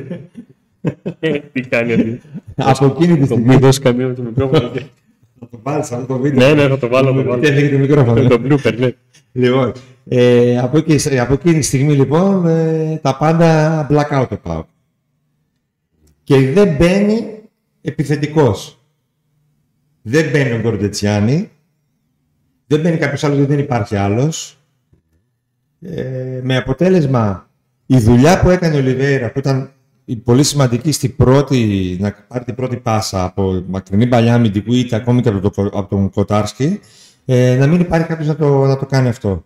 Ε, τι κάνει αυτή. Από εκείνη τη στιγμή. Μην δώσει καμία με το μικρόφωνο. Θα το πάρει αυτό το βίντεο. Ναι, ναι, θα το βάλω. Το βάλω. Και το μικρόφωνο. Το blooper, ναι. Λοιπόν, ε, από, εκεί, από εκείνη τη στιγμή λοιπόν ε, τα πάντα blackout το πάω. Και δεν μπαίνει επιθετικός. Δεν μπαίνει ο Γκορντετσιάνη. Δεν μπαίνει κάποιος άλλος, δεν υπάρχει άλλος. Ε, με αποτέλεσμα η δουλειά που έκανε ο Λιβέρα, που ήταν πολύ σημαντική στην πρώτη, να πάρει την πρώτη πάσα από μακρινή παλιά αμυντικού είτε ακόμη και από, το, από τον Κοτάρσκι, ε, να μην υπάρχει κάποιος να το, να το κάνει αυτό.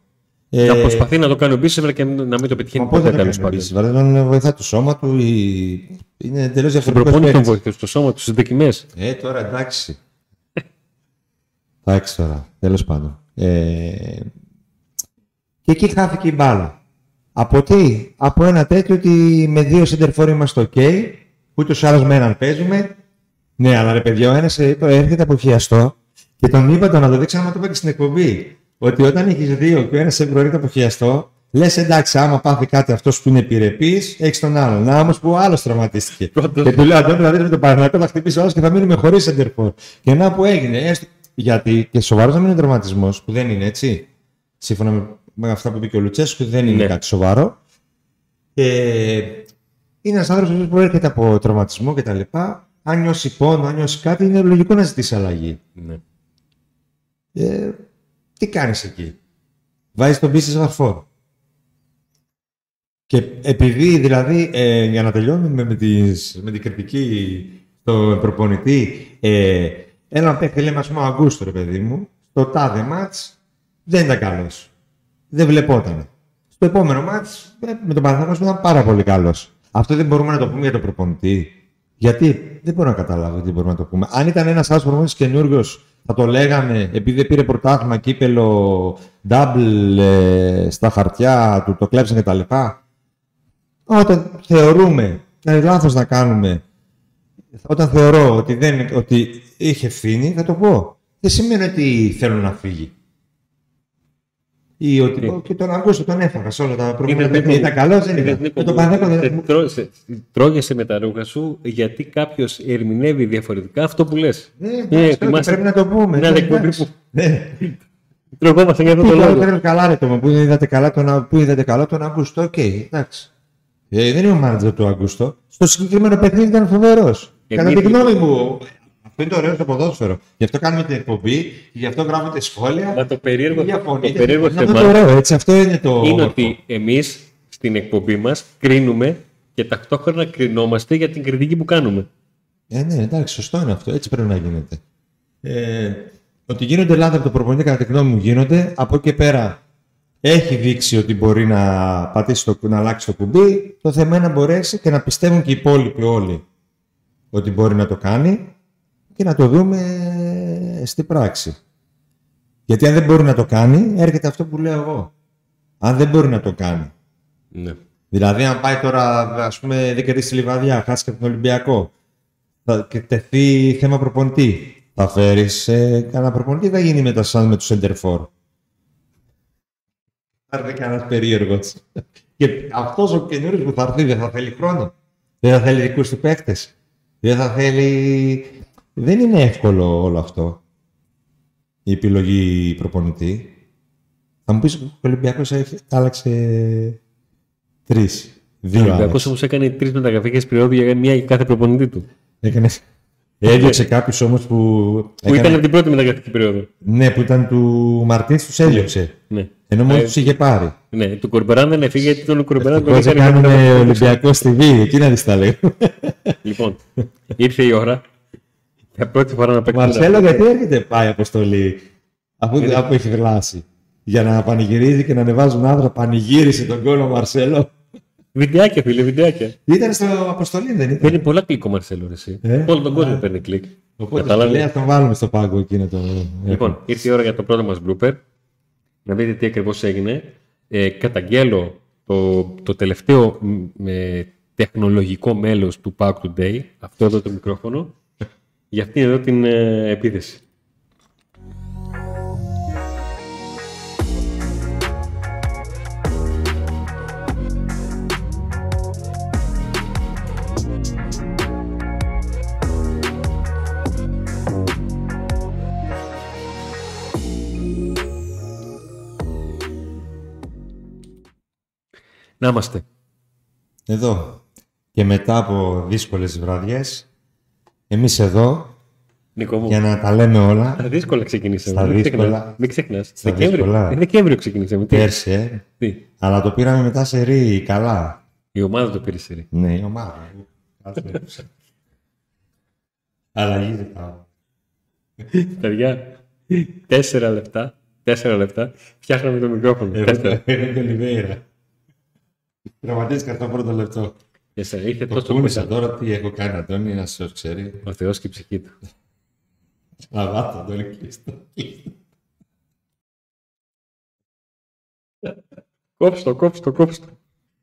Ε, να προσπαθεί να το κάνει ο Μπίσεβερ και να μην το πετυχαίνει ποτέ τέλο πάντων. Δεν βοηθά το σώμα του. Ή... Είναι εντελώς διαφορετικός. Προπονεί τον βοηθό στο σώμα του, στις δοκιμές. Ε, τώρα εντάξει. εντάξει τώρα, τέλος πάντων. Ε, και εκεί χάθηκε η μπάλα. Από τι, από ένα τέτοιο ότι με δύο σεντερφόρ είμαστε OK, ούτως ή άλλως με έναν παίζουμε. Ναι, αλλά ρε παιδιά, ο ένας ε, έρχεται από χιαστό και τον είπα το να το δείξω, άμα το είπα και στην εκπομπή. Ότι όταν έχεις δύο και ο ένας σε προορίζεται από χιαστό, λες εντάξει, άμα πάθει κάτι αυτός που είναι επιρρεπής, έχεις τον άλλον. Να όμως που ο άλλος τραυματίστηκε. και του λέω: Αντώνη, δηλαδή με τον Παναγιώτο θα χτυπήσει ο και θα μείνουμε χωρίς σεντερφόρ. Και να που έγινε. Έστω... Γιατί και σοβαρός να μην είναι τραυματισμός, που δεν είναι έτσι. Σύμφωνα με με αυτά που είπε και ο Λουτσέσκου, δεν είναι ναι. κάτι σοβαρό. Ε, είναι ένας άνθρωπος που έρχεται από τραυματισμό κτλ. Αν νιώσει πόνο, αν νιώσει κάτι, είναι λογικό να ζητήσει αλλαγή. Ναι. Ε, τι κάνεις εκεί; Βάζεις τον πίστη βαρφόρ. Και επειδή δηλαδή, ε, για να τελειώνουμε με, τις, με την κριτική στον προπονητή, ε, ένα παίχτη λέμε ας πούμε ο Αγκούστο, ρε παιδί μου, στο τάδε μάτς δεν ήταν καλός δεν βλεπόταν. Στο επόμενο μάτς ε, με τον Παναθηναϊκός ήταν πάρα πολύ καλός. Αυτό δεν μπορούμε να το πούμε για τον προπονητή. Γιατί; Δεν μπορώ να καταλάβω τι μπορούμε να το πούμε. Αν ήταν ένας άλλο προπονητή καινούριος, θα το λέγαμε επειδή δεν πήρε πρωτάθλημα, κύπελο, double ε, στα χαρτιά, του το κλέψαν κτλ. Όταν θεωρούμε, είναι λάθος να κάνουμε, όταν θεωρώ ότι, δεν, ότι είχε ευθύνη, θα το πω. Δεν σημαίνει ότι θέλω να φύγει. Ή ότι ναι. και τον Αγκούστο τον έφαγα σε όλα τα προβλήματα. Ήταν καλός, δεν ήταν. Με τον Παναθηναϊκό δεν Τρώγεσαι με τα ρούχα σου γιατί κάποιος ερμηνεύει διαφορετικά αυτό που λες. Ναι, ε, πρέπει να το πούμε. Ναι, ναι. Τρωγόμαστε για αυτό το λόγο. Καλά, ρε το που είδατε καλά τον, που είδατε καλά τον Αουγκούστο, οκ, εντάξει. Ε, δεν είναι ο μάνατζερ του Αουγκούστο. Στο συγκεκριμένο παιχνίδι ήταν φοβερός. Κατά τη γνώμη μου, αυτό είναι το ωραίο στο ποδόσφαιρο. Γι' αυτό κάνουμε την εκπομπή, γι' αυτό γράφουμε σχόλια. Μα το περίεργο, το περίεργο θέμα το ωραίο, έτσι, αυτό είναι το. Είναι ότι εμείς στην εκπομπή μας κρίνουμε και ταυτόχρονα κρινόμαστε για την κριτική που κάνουμε. Ε, ναι, εντάξει, σωστό είναι αυτό. Έτσι πρέπει να γίνεται. Ε, ότι γίνονται λάθη από το προπονητή, κατά τη γνώμη μου, γίνονται. Από εκεί πέρα έχει δείξει ότι μπορεί να πατήσει το, να αλλάξει το κουμπί. Το θέμα είναι να μπορέσει και να πιστεύουν και οι υπόλοιποι όλοι ότι μπορεί να το κάνει και να το δούμε στην πράξη. Γιατί αν δεν μπορεί να το κάνει, έρχεται αυτό που λέω εγώ. Αν δεν μπορεί να το κάνει. Ναι. Δηλαδή, αν πάει τώρα, ας πούμε, δεν κερδίσει τη Λιβαδιά, χάσει και τον Ολυμπιακό θα, και τεθεί θέμα προπονητή, θα φέρεις ε, κανένα προπονητή, θα γίνει μετά σαν με τους Σεντερφόρ. Θα έρθει κανένας περίεργος. και αυτός ο καινούριο που θα έρθει δεν θα θέλει χρόνο. Δεν θα θέλει δικούς του παίκτες. Δεν θα θέλει δεν είναι εύκολο όλο αυτό. Η επιλογή προπονητή. Θα μου πεις ο Ολυμπιακός άλλαξε τρεις. Ο Ολυμπιακός όμως έκανε τρεις μεταγραφικές περιόδου για μία για κάθε προπονητή του. Έκανε. Έδιωξε κάποιους όμως που. Που έκανε... ήταν την πρώτη μεταγραφική περίοδο. Ναι, που ήταν του Μαρτίν, τους έδιωξε. Ναι. Ενώ μόνος ε, τους είχε πάρει. Ναι, του Κορμπεράν δεν έφυγε γιατί τον Κορμπεράν δεν έκανε. Κάνουμε Ολυμπιακό στη Βή, εκεί να δεις τα λέω. Λοιπόν, ήρθε η ώρα για πρώτη φορά να παίξει. Μαρσέλο, γιατί έρχεται πάει αποστολή, αφού, είναι... αφού έχει γλάσει. Για να πανηγυρίζει και να ανεβάζουν άντρα, πανηγύρισε τον κόλλο Μαρσέλο. Βιντεάκια, φίλε, βιντεάκια. Ήταν στο αποστολή, δεν ήταν; Παίρνει πολλά κλικ ο Μαρσέλο, εσύ. Ε; Όλο τον κόσμο παίρνει κλικ. Οπότε λέει, τον βάλουμε στο πάγκο εκείνο το. Λοιπόν, ήρθε η ώρα για το πρώτο μας blooper. να δείτε τι ακριβώς έγινε. Ε, καταγγέλω το, το τελευταίο με τεχνολογικό μέλος του Pack Today, αυτό εδώ το μικρόφωνο, για αυτήν εδώ την ε, επίθεση. Να είμαστε. Εδώ. Και μετά από δύσκολες βραδιές, εμείς εδώ, Νικό μου. για να τα λέμε όλα, Στα δύσκολα ξεκινήσαμε. Στα Μην δύσκολα. ξεχνάς. Μην ξεχνάς. Στα Δεκέμβριο. δύσκολα. Ε, Δεκέμβριο ξεκινήσαμε. Τι. πέρσι, ε, Τι; αλλά το πήραμε μετά σε ρί, καλά. Η ομάδα το πήρε σε ρί. Ναι, η ομάδα. Αλλαγή ζητάω. Παιδιά, τέσσερα λεπτά. Τέσσερα λεπτά. Φτιάχναμε το μικρόφωνο. Τέσσερα. Είναι και Ολιβέηρα. Τραυματίστηκα στο πρώτο λεπτό. Τέσσερα. Ήρθε Το τόσο κούνησα κοντά. τώρα τι έχω κάνει, Αντώνη, να σας ξέρει. Ο Θεός και η ψυχή του. Να βάθω, Αντώνη, κλείστο. Κόψτο, κόψτο, κόψτο.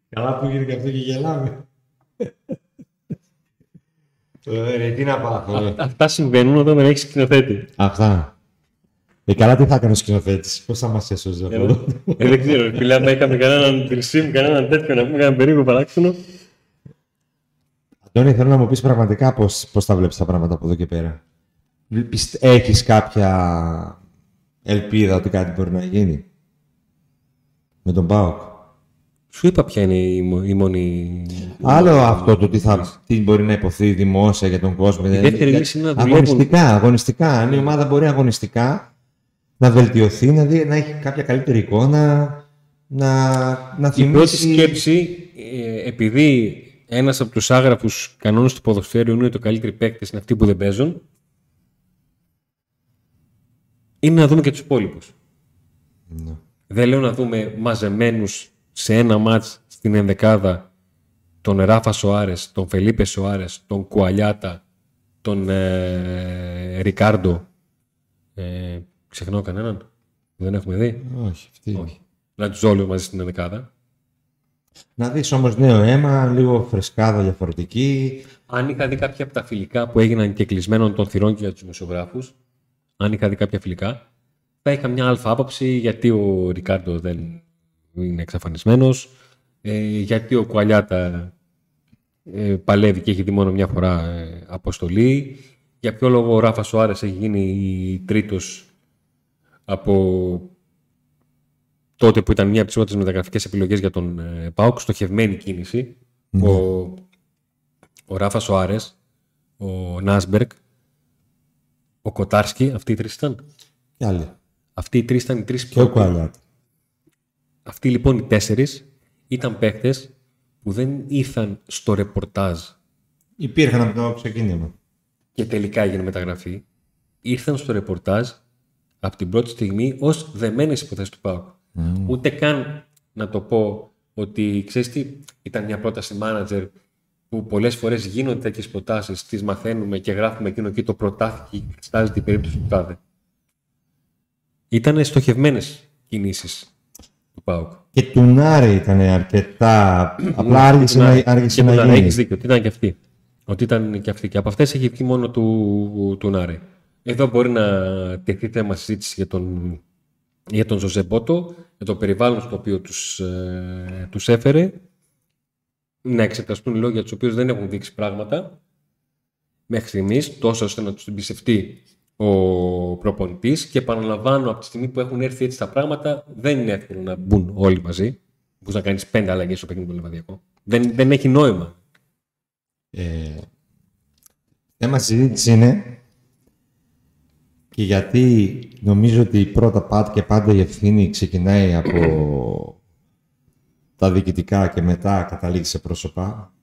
Καλά που γίνεται και αυτό και γελάμε. Ωραία, τι να πάθω. ε. Αυτά συμβαίνουν όταν δεν έχεις σκηνοθέτη. Αυτά. Ε, καλά τι θα έκανε ο σκηνοθέτης, πώς θα μας έσωζε από Ε, εδώ. ε, δεν ξέρω, φίλε, αν είχαμε κανέναν τρισίμ, κανέναν τέτοιο να πούμε κανέναν περίπου παράξενο. Αντώνη, θέλω να μου πεις πραγματικά πώς, πώς τα βλέπεις τα πράγματα από εδώ και πέρα. Πιστε- Έχεις κάποια ελπίδα ότι κάτι μπορεί να γίνει με τον ΠΑΟΚ. Σου είπα ποια είναι η, μο- η μόνη. Άλλο αυτό το τι, θα, τι μπορεί να υποθεί δημόσια για τον κόσμο. Η δεύτερη λύση είναι να δουλεύουν. αγωνιστικά, αγωνιστικά. Αν η ομάδα μπορεί αγωνιστικά να βελτιωθεί, να, δει, να έχει κάποια καλύτερη εικόνα, να, να Η θυμίσει... πρώτη σκέψη, ε, επειδή ένας από τους άγραφους κανόνες του ποδοσφαίρου είναι ότι οι καλύτεροι παίκτες είναι αυτοί που δεν παίζουν, είναι να δούμε και τους υπόλοιπους. Ναι. Δεν λέω να δούμε μαζεμένους σε ένα μάτς στην ενδεκάδα τον Ράφα Σοάρες, τον Φελίπε Σοάρες, τον Κουαλιάτα, τον ε, Ρικάρντο. Ε, ξεχνάω κανέναν που δεν έχουμε δει; Όχι, αυτή. Όχι. Να τους όλους μαζί στην ενδεκάδα. Να δεις όμως νέο αίμα, λίγο φρεσκάδα διαφορετική. Αν είχα δει κάποια από τα φιλικά που έγιναν και κλεισμένων των θυρών και για τους δημοσιογράφους, αν είχα δει κάποια φιλικά, θα είχα μια αλφα άποψη γιατί ο Ρικάρντο δεν είναι εξαφανισμένος, ε, γιατί ο Κουαλιάτα ε, παλεύει και έχει δει μόνο μια φορά ε, αποστολή, για ποιο λόγο ο Ράφα Σοάρες έχει γίνει τρίτος από τότε που ήταν μια από τις πρώτες μεταγραφικές επιλογές για τον ε, ΠΑΟΚ, στοχευμένη κίνηση. Ο, ο Ράφα Σοάρε, ο Νάσμπερκ, ο Κοτάρσκι, αυτοί οι τρεις ήταν. Και άλλοι. Αυτοί οι τρεις ήταν οι τρεις Και ο Κουαλιάτ. Αυτοί λοιπόν οι τέσσερις ήταν παίχτε που δεν ήρθαν στο ρεπορτάζ Υπήρχαν από το ξεκίνημα. και τελικά έγινε μεταγραφή. Ήρθαν στο ρεπορτάζ από την πρώτη στιγμή ως δεμένες υποθέσεις του ΠΑΟΚ. Ούτε καν να το πω ότι ξέρεις τι, ήταν μια πρόταση manager που πολλές φορές γίνονται τέτοιες προτάσεις, τις μαθαίνουμε και γράφουμε εκείνο εκεί το προτάθηκε και εξετάζεται η περίπτωση του τάδε. Ήταν στοχευμένες κινήσεις του ΠΑΟΚ. Και του Νάρη ήταν αρκετά. Απλά άργησε να, άργησε να Έχει γίνει. δίκιο, ότι ήταν και αυτή. Ότι ήταν και αυτή. Και από αυτές έχει βγει μόνο του, του Νάρη. Εδώ μπορεί να τεθεί θέμα συζήτηση για τον, για τον Ζωζέ Μπότο, για το περιβάλλον στο οποίο τους, ε, τους έφερε, να εξεταστούν λόγια για τους οποίους δεν έχουν δείξει πράγματα μέχρι στιγμής, τόσο ώστε να τους εμπιστευτεί ο προπονητής και επαναλαμβάνω από τη στιγμή που έχουν έρθει έτσι τα πράγματα δεν είναι εύκολο να μπουν όλοι μαζί. Μπορείς να κάνεις πέντε αλλαγές στο παιχνίδι του Λεβαδιακό. Δεν, δεν έχει νόημα. Ε, θέμα συζήτησης είναι και γιατί νομίζω ότι πρώτα πάντα και πάντα η ευθύνη ξεκινάει από τα διοικητικά και μετά καταλήγει σε πρόσωπα.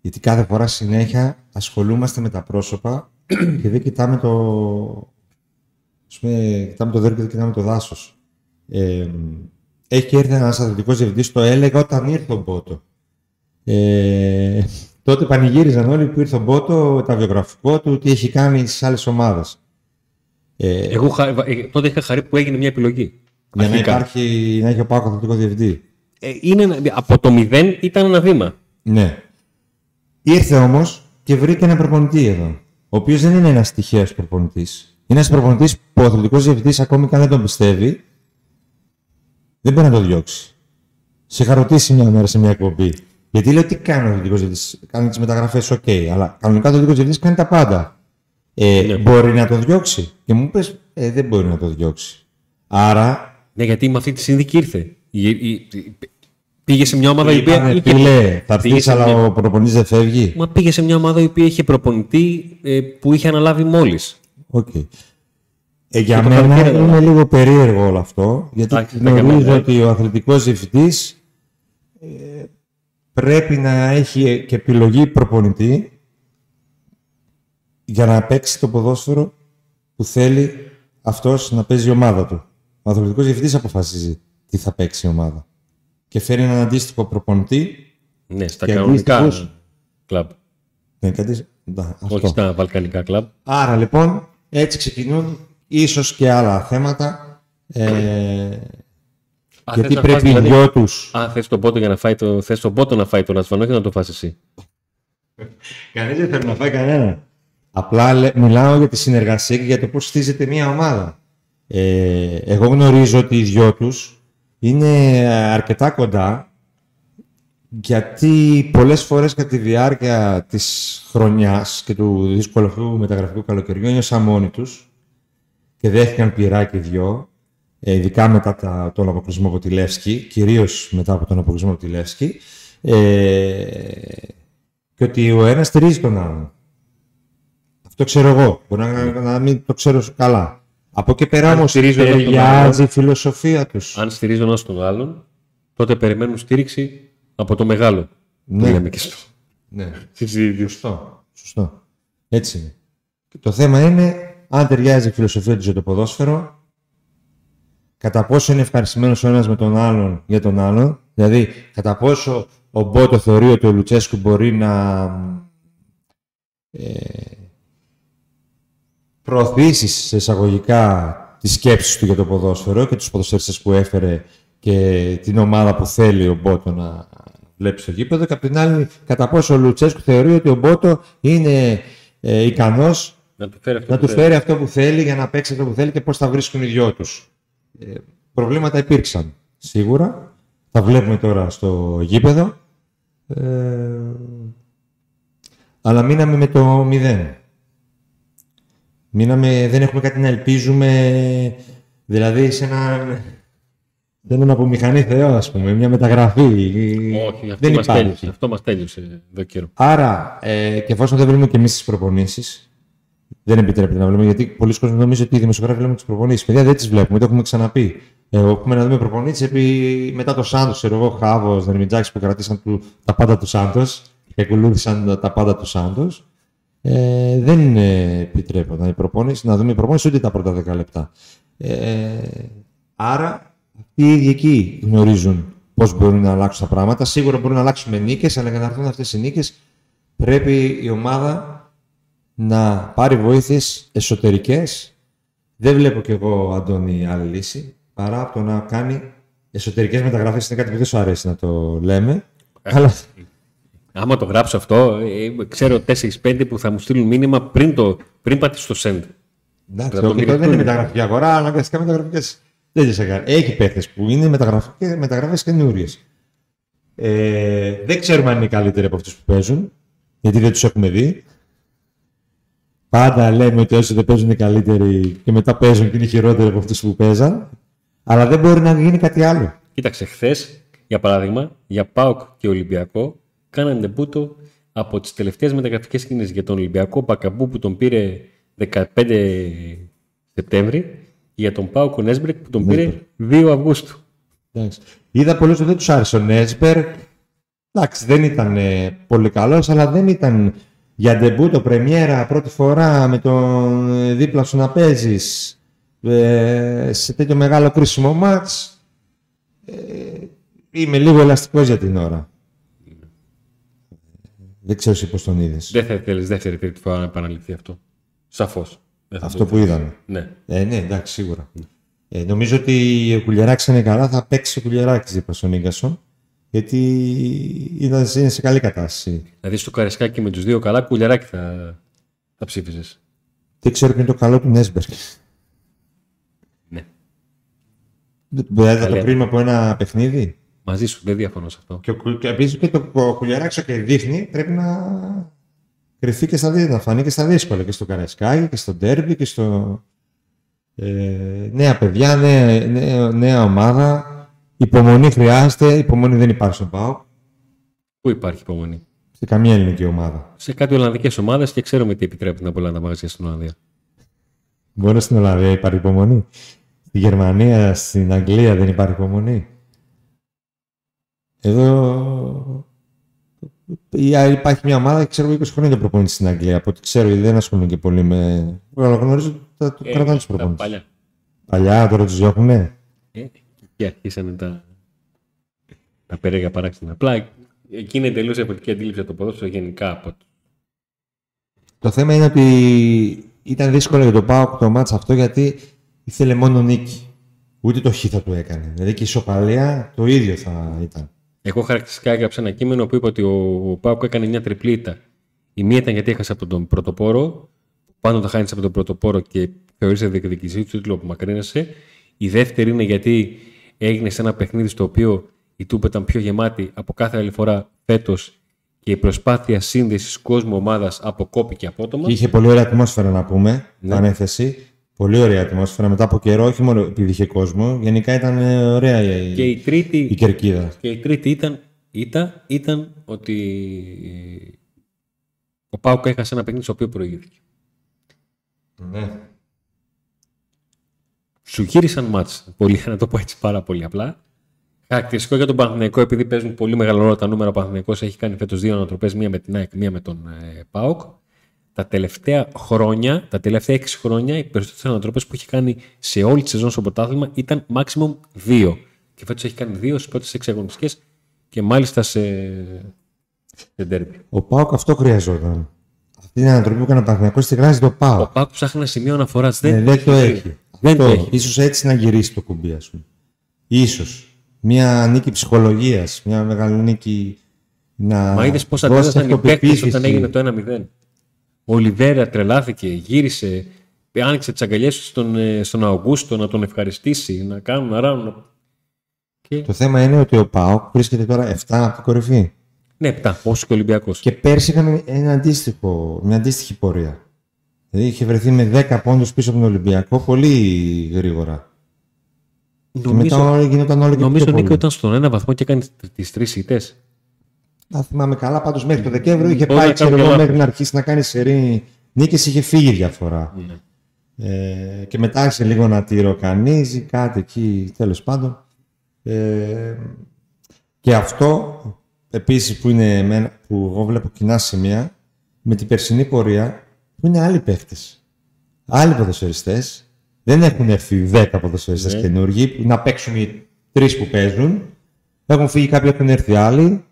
Γιατί κάθε φορά συνέχεια ασχολούμαστε με τα πρόσωπα και δεν κοιτάμε το... Ας πούμε, κοιτάμε το δέρμα και δεν κοιτάμε το δάσος. Ε, έχει έρθει ένας αθλητικός διευθυντής, το έλεγα όταν ήρθε ο Μπότο. Ε, τότε πανηγύριζαν όλοι που ήρθε ο Μπότο, τα βιογραφικό του, τι έχει κάνει στις άλλες ομάδες. Ε, Εγώ χα- ε, τότε είχα χαρεί που έγινε μια επιλογή. Για να, υπάρχει, να έχει ο Πάκος αθλητικός διευθυντή. Ε, είναι, από το μηδέν ήταν ένα βήμα. Ναι. Ήρθε όμως και βρήκε ένα προπονητή εδώ. Ο οποίος δεν είναι ένας τυχαίος προπονητής. Είναι ένας προπονητής που ο αθλητικός διευθυντής, ακόμη και αν δεν τον πιστεύει, δεν μπορεί να το διώξει. Σε είχα ρωτήσει μια μέρα σε μια εκπομπή. Γιατί λέω τι κάνει ο αθλητικός διευθυντής. Κάνει τις μεταγραφές, OK, αλλά κανονικά ο αθλητικός διευθυντής κάνει τα πάντα. Ε, ναι. Μπορεί να το διώξει. Και μου είπε, ε, δεν μπορεί να το διώξει. Άρα. Ναι, γιατί με αυτή τη συνδίκη ήρθε. Πήγε σε μια ομάδα η οποία. Είχε... θα πει, αλλά μια... ο προπονητής δεν φεύγει. Μα πήγε σε μια ομάδα η οποία είχε προπονητή ε, που είχε αναλάβει μόλις. Okay. Ε, για μένα είναι λίγο περίεργο όλο αυτό, γιατί νομίζω ότι ο αθλητικός διευθυντής ε, πρέπει να έχει και επιλογή προπονητή για να παίξει το ποδόσφαιρο που θέλει αυτός να παίζει η ομάδα του. Ο αθλητικός διευθυντής αποφασίζει τι θα παίξει η ομάδα. Και φέρει έναν αντίστοιχο προπονητή. Ναι, στα κανονικά κλαμπ. Ναι, Όχι στα βαλκανικά κλαμπ. Άρα λοιπόν, έτσι ξεκινούν ίσως και άλλα θέματα. Ε, γιατί πρέπει οι δηλαδή, δυο του. Α, θες τον πότο για να φάει το. Θες τον πότο να φάει τον ασφαλό και να το φας εσύ. Κανείς δεν θέλει να φάει κανένα. Απλά μιλάω για τη συνεργασία και για το πώς στήζεται μια ομάδα. Ε, εγώ γνωρίζω ότι οι δυο τους είναι αρκετά κοντά γιατί πολλές φορές κατά τη διάρκεια της χρονιάς και του δύσκολου αυτού μεταγραφικού καλοκαιριού ένιωσαν μόνοι τους και δέχτηκαν πειράκι δυο, ε, ειδικά μετά τα, τον αποκλεισμό από τη Λεύσκη, κυρίως μετά από τον αποκλεισμό από τη Λεύσκη, ε, και ότι ο ένας στηρίζει τον άλλον. Αυτό ξέρω εγώ. Μπορεί να, να μην το ξέρω καλά. Από εκεί πέρα όμως ταιριάζει η φιλοσοφία τους. Αν στηρίζουν ένα τον άλλον, τότε περιμένουν στήριξη από το μεγάλο. Ναι. λέμε και στο. Ναι. Σωστό. Σωστό. Έτσι είναι. Και το θέμα είναι αν ταιριάζει η φιλοσοφία τους για το ποδόσφαιρο, κατά πόσο είναι ευχαριστημένος ο ένας με τον άλλον για τον άλλον, δηλαδή κατά πόσο ο Μπότο θεωρεί ότι ο Λουτσέσκου μπορεί να ε, προωθήσεις σε εισαγωγικά τις σκέψεις του για το ποδόσφαιρο και τους ποδοσφαιριστές που έφερε και την ομάδα που θέλει ο Μπότο να βλέπει στο γήπεδο και απ' την άλλη κατά πόσο ο Λουτσέσκου θεωρεί ότι ο Μπότο είναι ε, ικανός να του φέρει αυτό, να που, του φέρει αυτό που θέλει για να παίξει αυτό που θέλει και πώς θα βρίσκουν οι δυο τους. Ε, προβλήματα υπήρξαν σίγουρα. Τα βλέπουμε τώρα στο γήπεδο. Ε, αλλά μείναμε με το μηδέν. Μείναμε, δεν έχουμε κάτι να ελπίζουμε, δηλαδή σε ένα... Δεν είναι από μηχανή Θεό, ας πούμε, μια μεταγραφή. Όχι, αυτό δεν μας τέλειωσε. Αυτό μας τέλειωσε εδώ καιρό. Άρα, ε, και εφόσον δεν βρούμε και εμείς τις προπονήσεις, δεν επιτρέπεται να βλέπουμε, γιατί πολλοί κόσμοι νομίζουν ότι οι δημοσιογράφοι βλέπουν τις προπονήσεις. Παιδιά δεν τις βλέπουμε, το έχουμε ξαναπεί. Ε, έχουμε να δούμε προπονήσεις επί... μετά το Σάντος, ξέρω εγώ, Χάβος, Δερμιτζάκης που κρατήσαν του... τα πάντα του Σάντος και ακολούθησαν τα πάντα του Σάντος ε, δεν επιτρέπονταν η προπόνηση, να δούμε η προπόνηση ούτε τα πρώτα 10 λεπτά. Ε, άρα, αυτοί οι ίδιοι εκεί γνωρίζουν πώς μπορούν να αλλάξουν τα πράγματα. Σίγουρα μπορούν να αλλάξουν με νίκες, αλλά για να έρθουν αυτές οι νίκες, πρέπει η ομάδα να πάρει βοήθειες εσωτερικές. Δεν βλέπω κι εγώ, Αντώνη, άλλη λύση παρά από το να κάνει εσωτερικές μεταγραφές. Είναι κάτι που δεν σου αρέσει να το λέμε. Ε, αλλά Άμα το γράψω αυτό, ε, ξέρω 4-5 που θα μου στείλουν μήνυμα πριν, το, πριν πατήσω το send. Εντάξει, το δεν είναι μεταγραφική αγορά, αναγκαστικά μεταγραφικές. Δεν σε κάνει. Έχει παίχτες που είναι μεταγραφές καινούριε. Ε, δεν ξέρουμε αν είναι καλύτεροι από αυτούς που παίζουν, γιατί δεν τους έχουμε δει. Πάντα λέμε ότι όσοι δεν παίζουν είναι καλύτεροι και μετά παίζουν και είναι χειρότεροι από αυτούς που παίζαν. Αλλά δεν μπορεί να γίνει κάτι άλλο. Κοίταξε, χθες, για παράδειγμα, για ΠΑΟΚ και Ολυμπιακό, κάνανε τεμπούτο από τις τελευταίες μεταγραφικές κινήσει για τον Ολυμπιακό Πακαμπού που τον πήρε 15 Σεπτέμβρη για τον Πάο Κονέσμπερκ που τον πήρε 2 Αυγούστου. Εντάξει. Είδα πολλούς ότι δεν τους άρεσε ο Νέσμπερκ. Εντάξει, δεν ήταν ε, πολύ καλός, αλλά δεν ήταν για ντεμπούτο, πρεμιέρα, πρώτη φορά με τον ε, δίπλα σου να παίζεις ε, σε τέτοιο μεγάλο κρίσιμο μάτς. Ε, είμαι λίγο ελαστικός για την ώρα. Δεν ξέρω εσύ πώς τον είδες. Δεν θα ήθελε δεύτερη τρίτη φορά να επαναληφθεί αυτό. Σαφώς. Αυτό που είδαμε. Ναι. Ε, ναι, εντάξει, σίγουρα. Ε, νομίζω ότι ο Κουλιαράκης είναι καλά, θα παίξει ο Κουλιαράκης δίπλα στον Ίγκασον. Γιατί είναι σε καλή κατάσταση. Δηλαδή στο Καρεσκάκι με τους δύο καλά, Κουλιαράκη θα, θα ψήφιζες. Δεν ξέρω ποιο είναι το καλό του Νέσμπεργκ. Ναι. Δηλαδή θα το κρίνουμε από ένα παιχνίδι; Μαζί σου, δεν διαφωνώ σε αυτό. Και, και επίσης και το Κουλιαράκη και δείχνει πρέπει να κρυφτεί και στα δύσκολα, να φανεί και στα δύσκολα. Και στο Καρεσκάκι και στο Ντέρμπι και στο. Ε, νέα παιδιά, νέα, νέα, νέα ομάδα. Υπομονή χρειάζεται, υπομονή δεν υπάρχει στον ΠΑΟ. Πού υπάρχει υπομονή; Σε καμία ελληνική ομάδα. Σε κάτι Ολλανδικές ομάδες και ξέρουμε τι επιτρέπεται από όλα τα μαγαζιά στην Ολλανδία. Μόνο στην Ολλανδία υπάρχει υπομονή. Στη Γερμανία, στην Αγγλία δεν υπάρχει υπομονή. Εδώ υπάρχει μια ομάδα και ξέρω 20 χρόνια προπονητή στην Αγγλία. Από ό,τι ξέρω, γιατί δεν ασχολούμαι και πολύ με. Αλλά γνωρίζω ότι το ε, κρατάνε τους προπονητές. Παλιά. Παλιά, τώρα τους διώχουνε; Ε, και αρχίσανε τα, τα περίεργα παράξενα. Απλά εκεί είναι τελείως διαφορετική αντίληψη από το ποδόσφαιρο γενικά από το. θέμα είναι ότι ήταν δύσκολο για τον Πάοκ το μάτς αυτό γιατί ήθελε μόνο νίκη. Ούτε το χ θα του έκανε. Δηλαδή και η ισοπαλία το ίδιο θα ήταν. Εγώ χαρακτηριστικά έγραψα ένα κείμενο που είπε ότι ο Πάοκ έκανε μια τριπλίτα. Η μία ήταν γιατί έχασε από τον πρωτοπόρο, πάνω τα χάνεις από τον πρωτοπόρο και θεωρήσε διεκδικησή του τίτλου που μακρύνεσαι. Η δεύτερη είναι γιατί έγινες σε ένα παιχνίδι στο οποίο η Τούπα ήταν πιο γεμάτη από κάθε άλλη φορά φέτος και η προσπάθεια σύνδεσης κόσμου ομάδας αποκόπηκε απότομα. Και είχε πολύ ωραία ατμόσφαιρα να πούμε. Ναι. Ανέθεση. Πολύ ωραία ατμόσφαιρα μετά από καιρό, όχι μόνο επειδή είχε κόσμο. Γενικά ήταν ε, ωραία η, και η, τρίτη, η κερκίδα. Και η τρίτη ήταν, ήταν, ήταν ότι ο Πάουκ έχασε ένα παιχνίδι στο οποίο προηγήθηκε. Ναι σου γύρισαν μάτς. Πολύ, να το πω έτσι πάρα πολύ απλά. Χαρακτηριστικό για τον Παναθηναϊκό, επειδή παίζουν πολύ μεγάλο ρόλο τα νούμερα, ο Παναθηναϊκός έχει κάνει φέτος δύο ανατροπές, μία με την ΑΕΚ, μία με τον ε, ΠΑΟΚ. Τα τελευταία χρόνια, τα τελευταία έξι χρόνια, οι περισσότερε ανατροπέ που έχει κάνει σε όλη τη σεζόν στο πρωτάθλημα ήταν maximum δύο. Και φέτος έχει κάνει δύο στις πρώτες έξι αγωνιστικές και μάλιστα σε, σε ντέρμπι. Ο ΠΑΟΚ αυτό χρειαζόταν. Αυτή είναι η ανατροπή που έκανε ο Παναθηναϊκός στη γράση το ΠΑΟΚ. Ο ΠΑΟΚ ψάχνει ένα σημείο αναφοράς. Δεν, ναι, δεν το έχει. Δεν το έχει. Ίσως έτσι να γυρίσει το κουμπί, ας πούμε. Ίσως. Μια νίκη ψυχολογίας, μια μεγάλη νίκη να Μα είδες πώς αντέδρασαν οι παίκτες όταν έγινε το 1-0. Ο Λιβέρα τρελάθηκε, γύρισε, άνοιξε τις αγκαλιές του στον, ε, στον Αυγούστο να τον ευχαριστήσει, να κάνουν, να ράνουν. Και... Το θέμα είναι ότι ο Πάοκ βρίσκεται τώρα 7 από την κορυφή. Ναι, 7, όσο και ο Ολυμπιακός. Και πέρσι είχαμε ένα αντίστοιχο, μια αντίστοιχη πορεία. Δηλαδή είχε βρεθεί με 10 πόντους πίσω από τον Ολυμπιακό πολύ γρήγορα. Νομίζω, και μετά γινόταν όλο και Νομίζω Νίκο ήταν στον ένα βαθμό και έκανε τις τρεις ήττες. Να θυμάμαι καλά, πάντως μέχρι το Δεκέμβριο είχε πάει ξέρω, μέχρι να αρχίσει να κάνει σερή νίκες, είχε φύγει διαφορά. Ναι. Ε, και μετά άρχισε λίγο να τη ροκανίζει, κάτι εκεί τέλος πάντων. Ε, και αυτό επίσης που, είναι, που εγώ βλέπω κοινά σημεία με την περσινή πορεία που είναι άλλοι παίχτες. Άλλοι ποδοσφαιριστές. Δεν έχουν έρθει 10 ποδοσφαιριστές ναι. καινούργοι να παίξουν οι τρεις που παίζουν. Έχουν φύγει κάποιοι, έχουν έρθει άλλοι.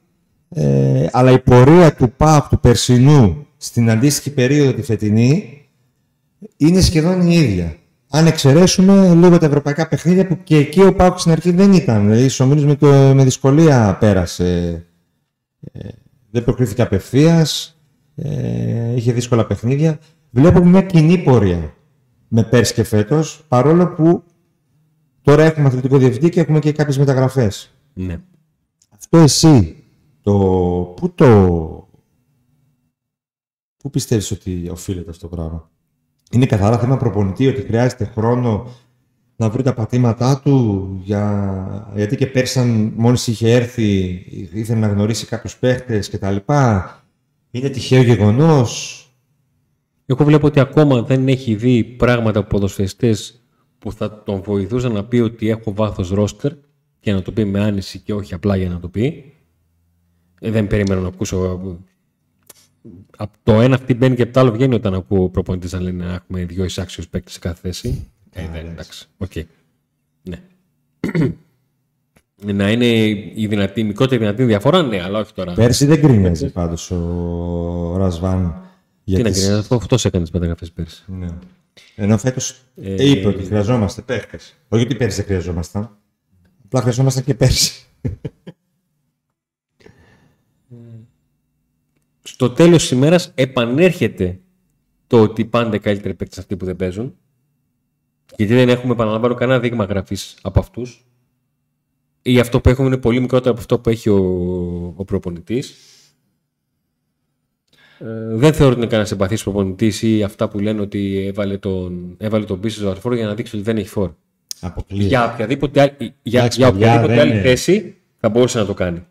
Ε, αλλά η πορεία του ΠΑΠ του περσινού στην αντίστοιχη περίοδο τη φετινή είναι σχεδόν η ίδια. Αν εξαιρέσουμε λίγο τα ευρωπαϊκά παιχνίδια που και εκεί ο ΠΑΠ στην αρχή δεν ήταν. Δηλαδή, ο με, με δυσκολία πέρασε. Ε, δεν προκρίθηκε απευθείας ε, είχε δύσκολα παιχνίδια. Βλέπουμε μια κοινή πορεία με πέρσι και φέτος, παρόλο που τώρα έχουμε αθλητικό διευθυντή και έχουμε και κάποιες μεταγραφές. Ναι. Αυτό εσύ, το, πού το. Πού πιστεύεις ότι οφείλεται αυτό το πράγμα; Είναι καθαρά θέμα προπονητή ότι χρειάζεται χρόνο να βρει τα πατήματά του για... γιατί και πέρσι μόλις είχε έρθει ήθελε να γνωρίσει κάποιους παίχτες κτλ. Είναι τυχαίο γεγονός. Εγώ βλέπω ότι ακόμα δεν έχει δει πράγματα από ποδοσφαιριστές που θα τον βοηθούσαν να πει ότι έχω βάθος ρόστερ και να το πει με άνεση και όχι απλά για να το πει. Ε, δεν περίμενα να ακούσω. Από το ένα αυτή μπαίνει και από το άλλο βγαίνει όταν ακούω προπονητής να λένε να έχουμε δύο εισάξιους παίκτες σε κάθε θέση. Ε, δεν, εντάξει. Okay. Ναι να είναι η, δυνατή, η μικρότερη δυνατή διαφορά, ναι, αλλά όχι τώρα. Πέρσι δεν κρίνιαζε πάντως ο Ρασβάν. Τι να κρίνιαζε, αυτό, αυτός έκανε τις μεταγραφέ πέρσι. Ναι. Ενώ φέτος ε, είπε ότι χρειαζόμαστε παίχτε. Όχι ότι πέρσι δεν χρειαζόμασταν. Απλά χρειαζόμασταν και πέρσι. Στο τέλος της ημέρας επανέρχεται το ότι πάντα οι καλύτεροι παίκτες αυτοί που δεν παίζουν. Γιατί δεν έχουμε, επαναλαμβάνω, κανένα δείγμα γραφής από αυτούς. Ή αυτό που έχουμε είναι πολύ μικρότερο από αυτό που έχει ο, ο προπονητής. Ε, δεν θεωρώ ότι είναι κανένας εμπαθής προπονητής ή αυτά που λένε ότι έβαλε τον, έβαλε τον πίσω στο για να δείξει ότι δεν έχει φόρ. Για οποιαδήποτε, άλλη, για, για οποιαδήποτε άλλη θέση θα μπορούσε να το κάνει.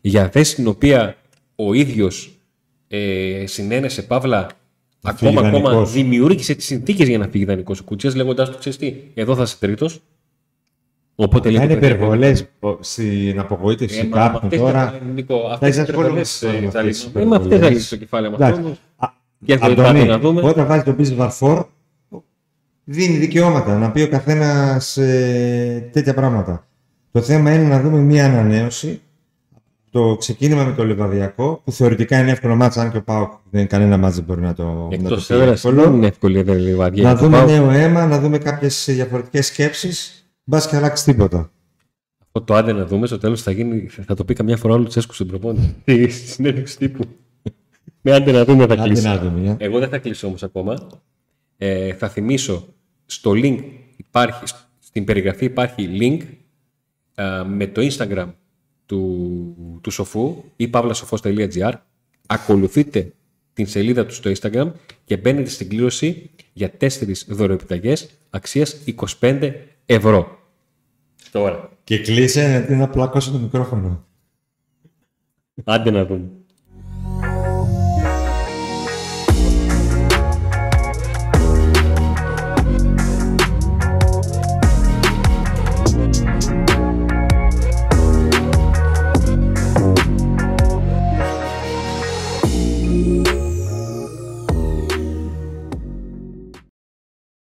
Για θέση στην οποία ο ίδιος ε, συνένεσε παύλα ακόμα, ακόμα δημιούργησε τις συνθήκες για να φύγει δανεικό ο Κουτσές, λέγοντα του ξέρεις τι, εδώ θα είσαι τρίτος. Οπότε είναι υπερβολές στην απογοήτευση ε, κάποιων τώρα. Θα είσαι ασχολούμαι. Δεν με αυτές θα λύσει το κεφάλαιο μας. Όταν βάζει τον business Βαρφόρ, δίνει δικαιώματα να πει ο καθένας ε, τέτοια πράγματα. Το θέμα είναι να δούμε μια ανανέωση το ξεκίνημα με το Λεβαδιακό, που θεωρητικά είναι εύκολο μάτσα, αν και ο Πάοκ δεν είναι κανένα μάτσα μπορεί να το, Εκτός να το Δεν είναι εύκολο η Λεβαδιακό. Να δούμε νέο αίμα, να δούμε κάποιες διαφορετικές σκέψεις. Μπας και αλλάξεις τίποτα. Αυτό το άντε να δούμε, στο τέλος θα, γίνει, θα το πει καμιά φορά όλο Τσέσκου στην προπόνηση. Στη συνέντευξη τύπου. Με άντε να δούμε θα κλείσει. Εγώ δεν θα κλείσω όμως ακόμα. Ε, θα θυμίσω στο link υπάρχει, στην περιγραφή υπάρχει link ε, με το Instagram του, του Σοφού ή παύλασοφός.gr ακολουθείτε την σελίδα του στο Instagram και μπαίνετε στην κλήρωση για τέσσερις δωροεπιταγές αξίας 25 ευρώ. Τώρα. Και κλείσε να πλακώσω το μικρόφωνο. Άντε να δούμε.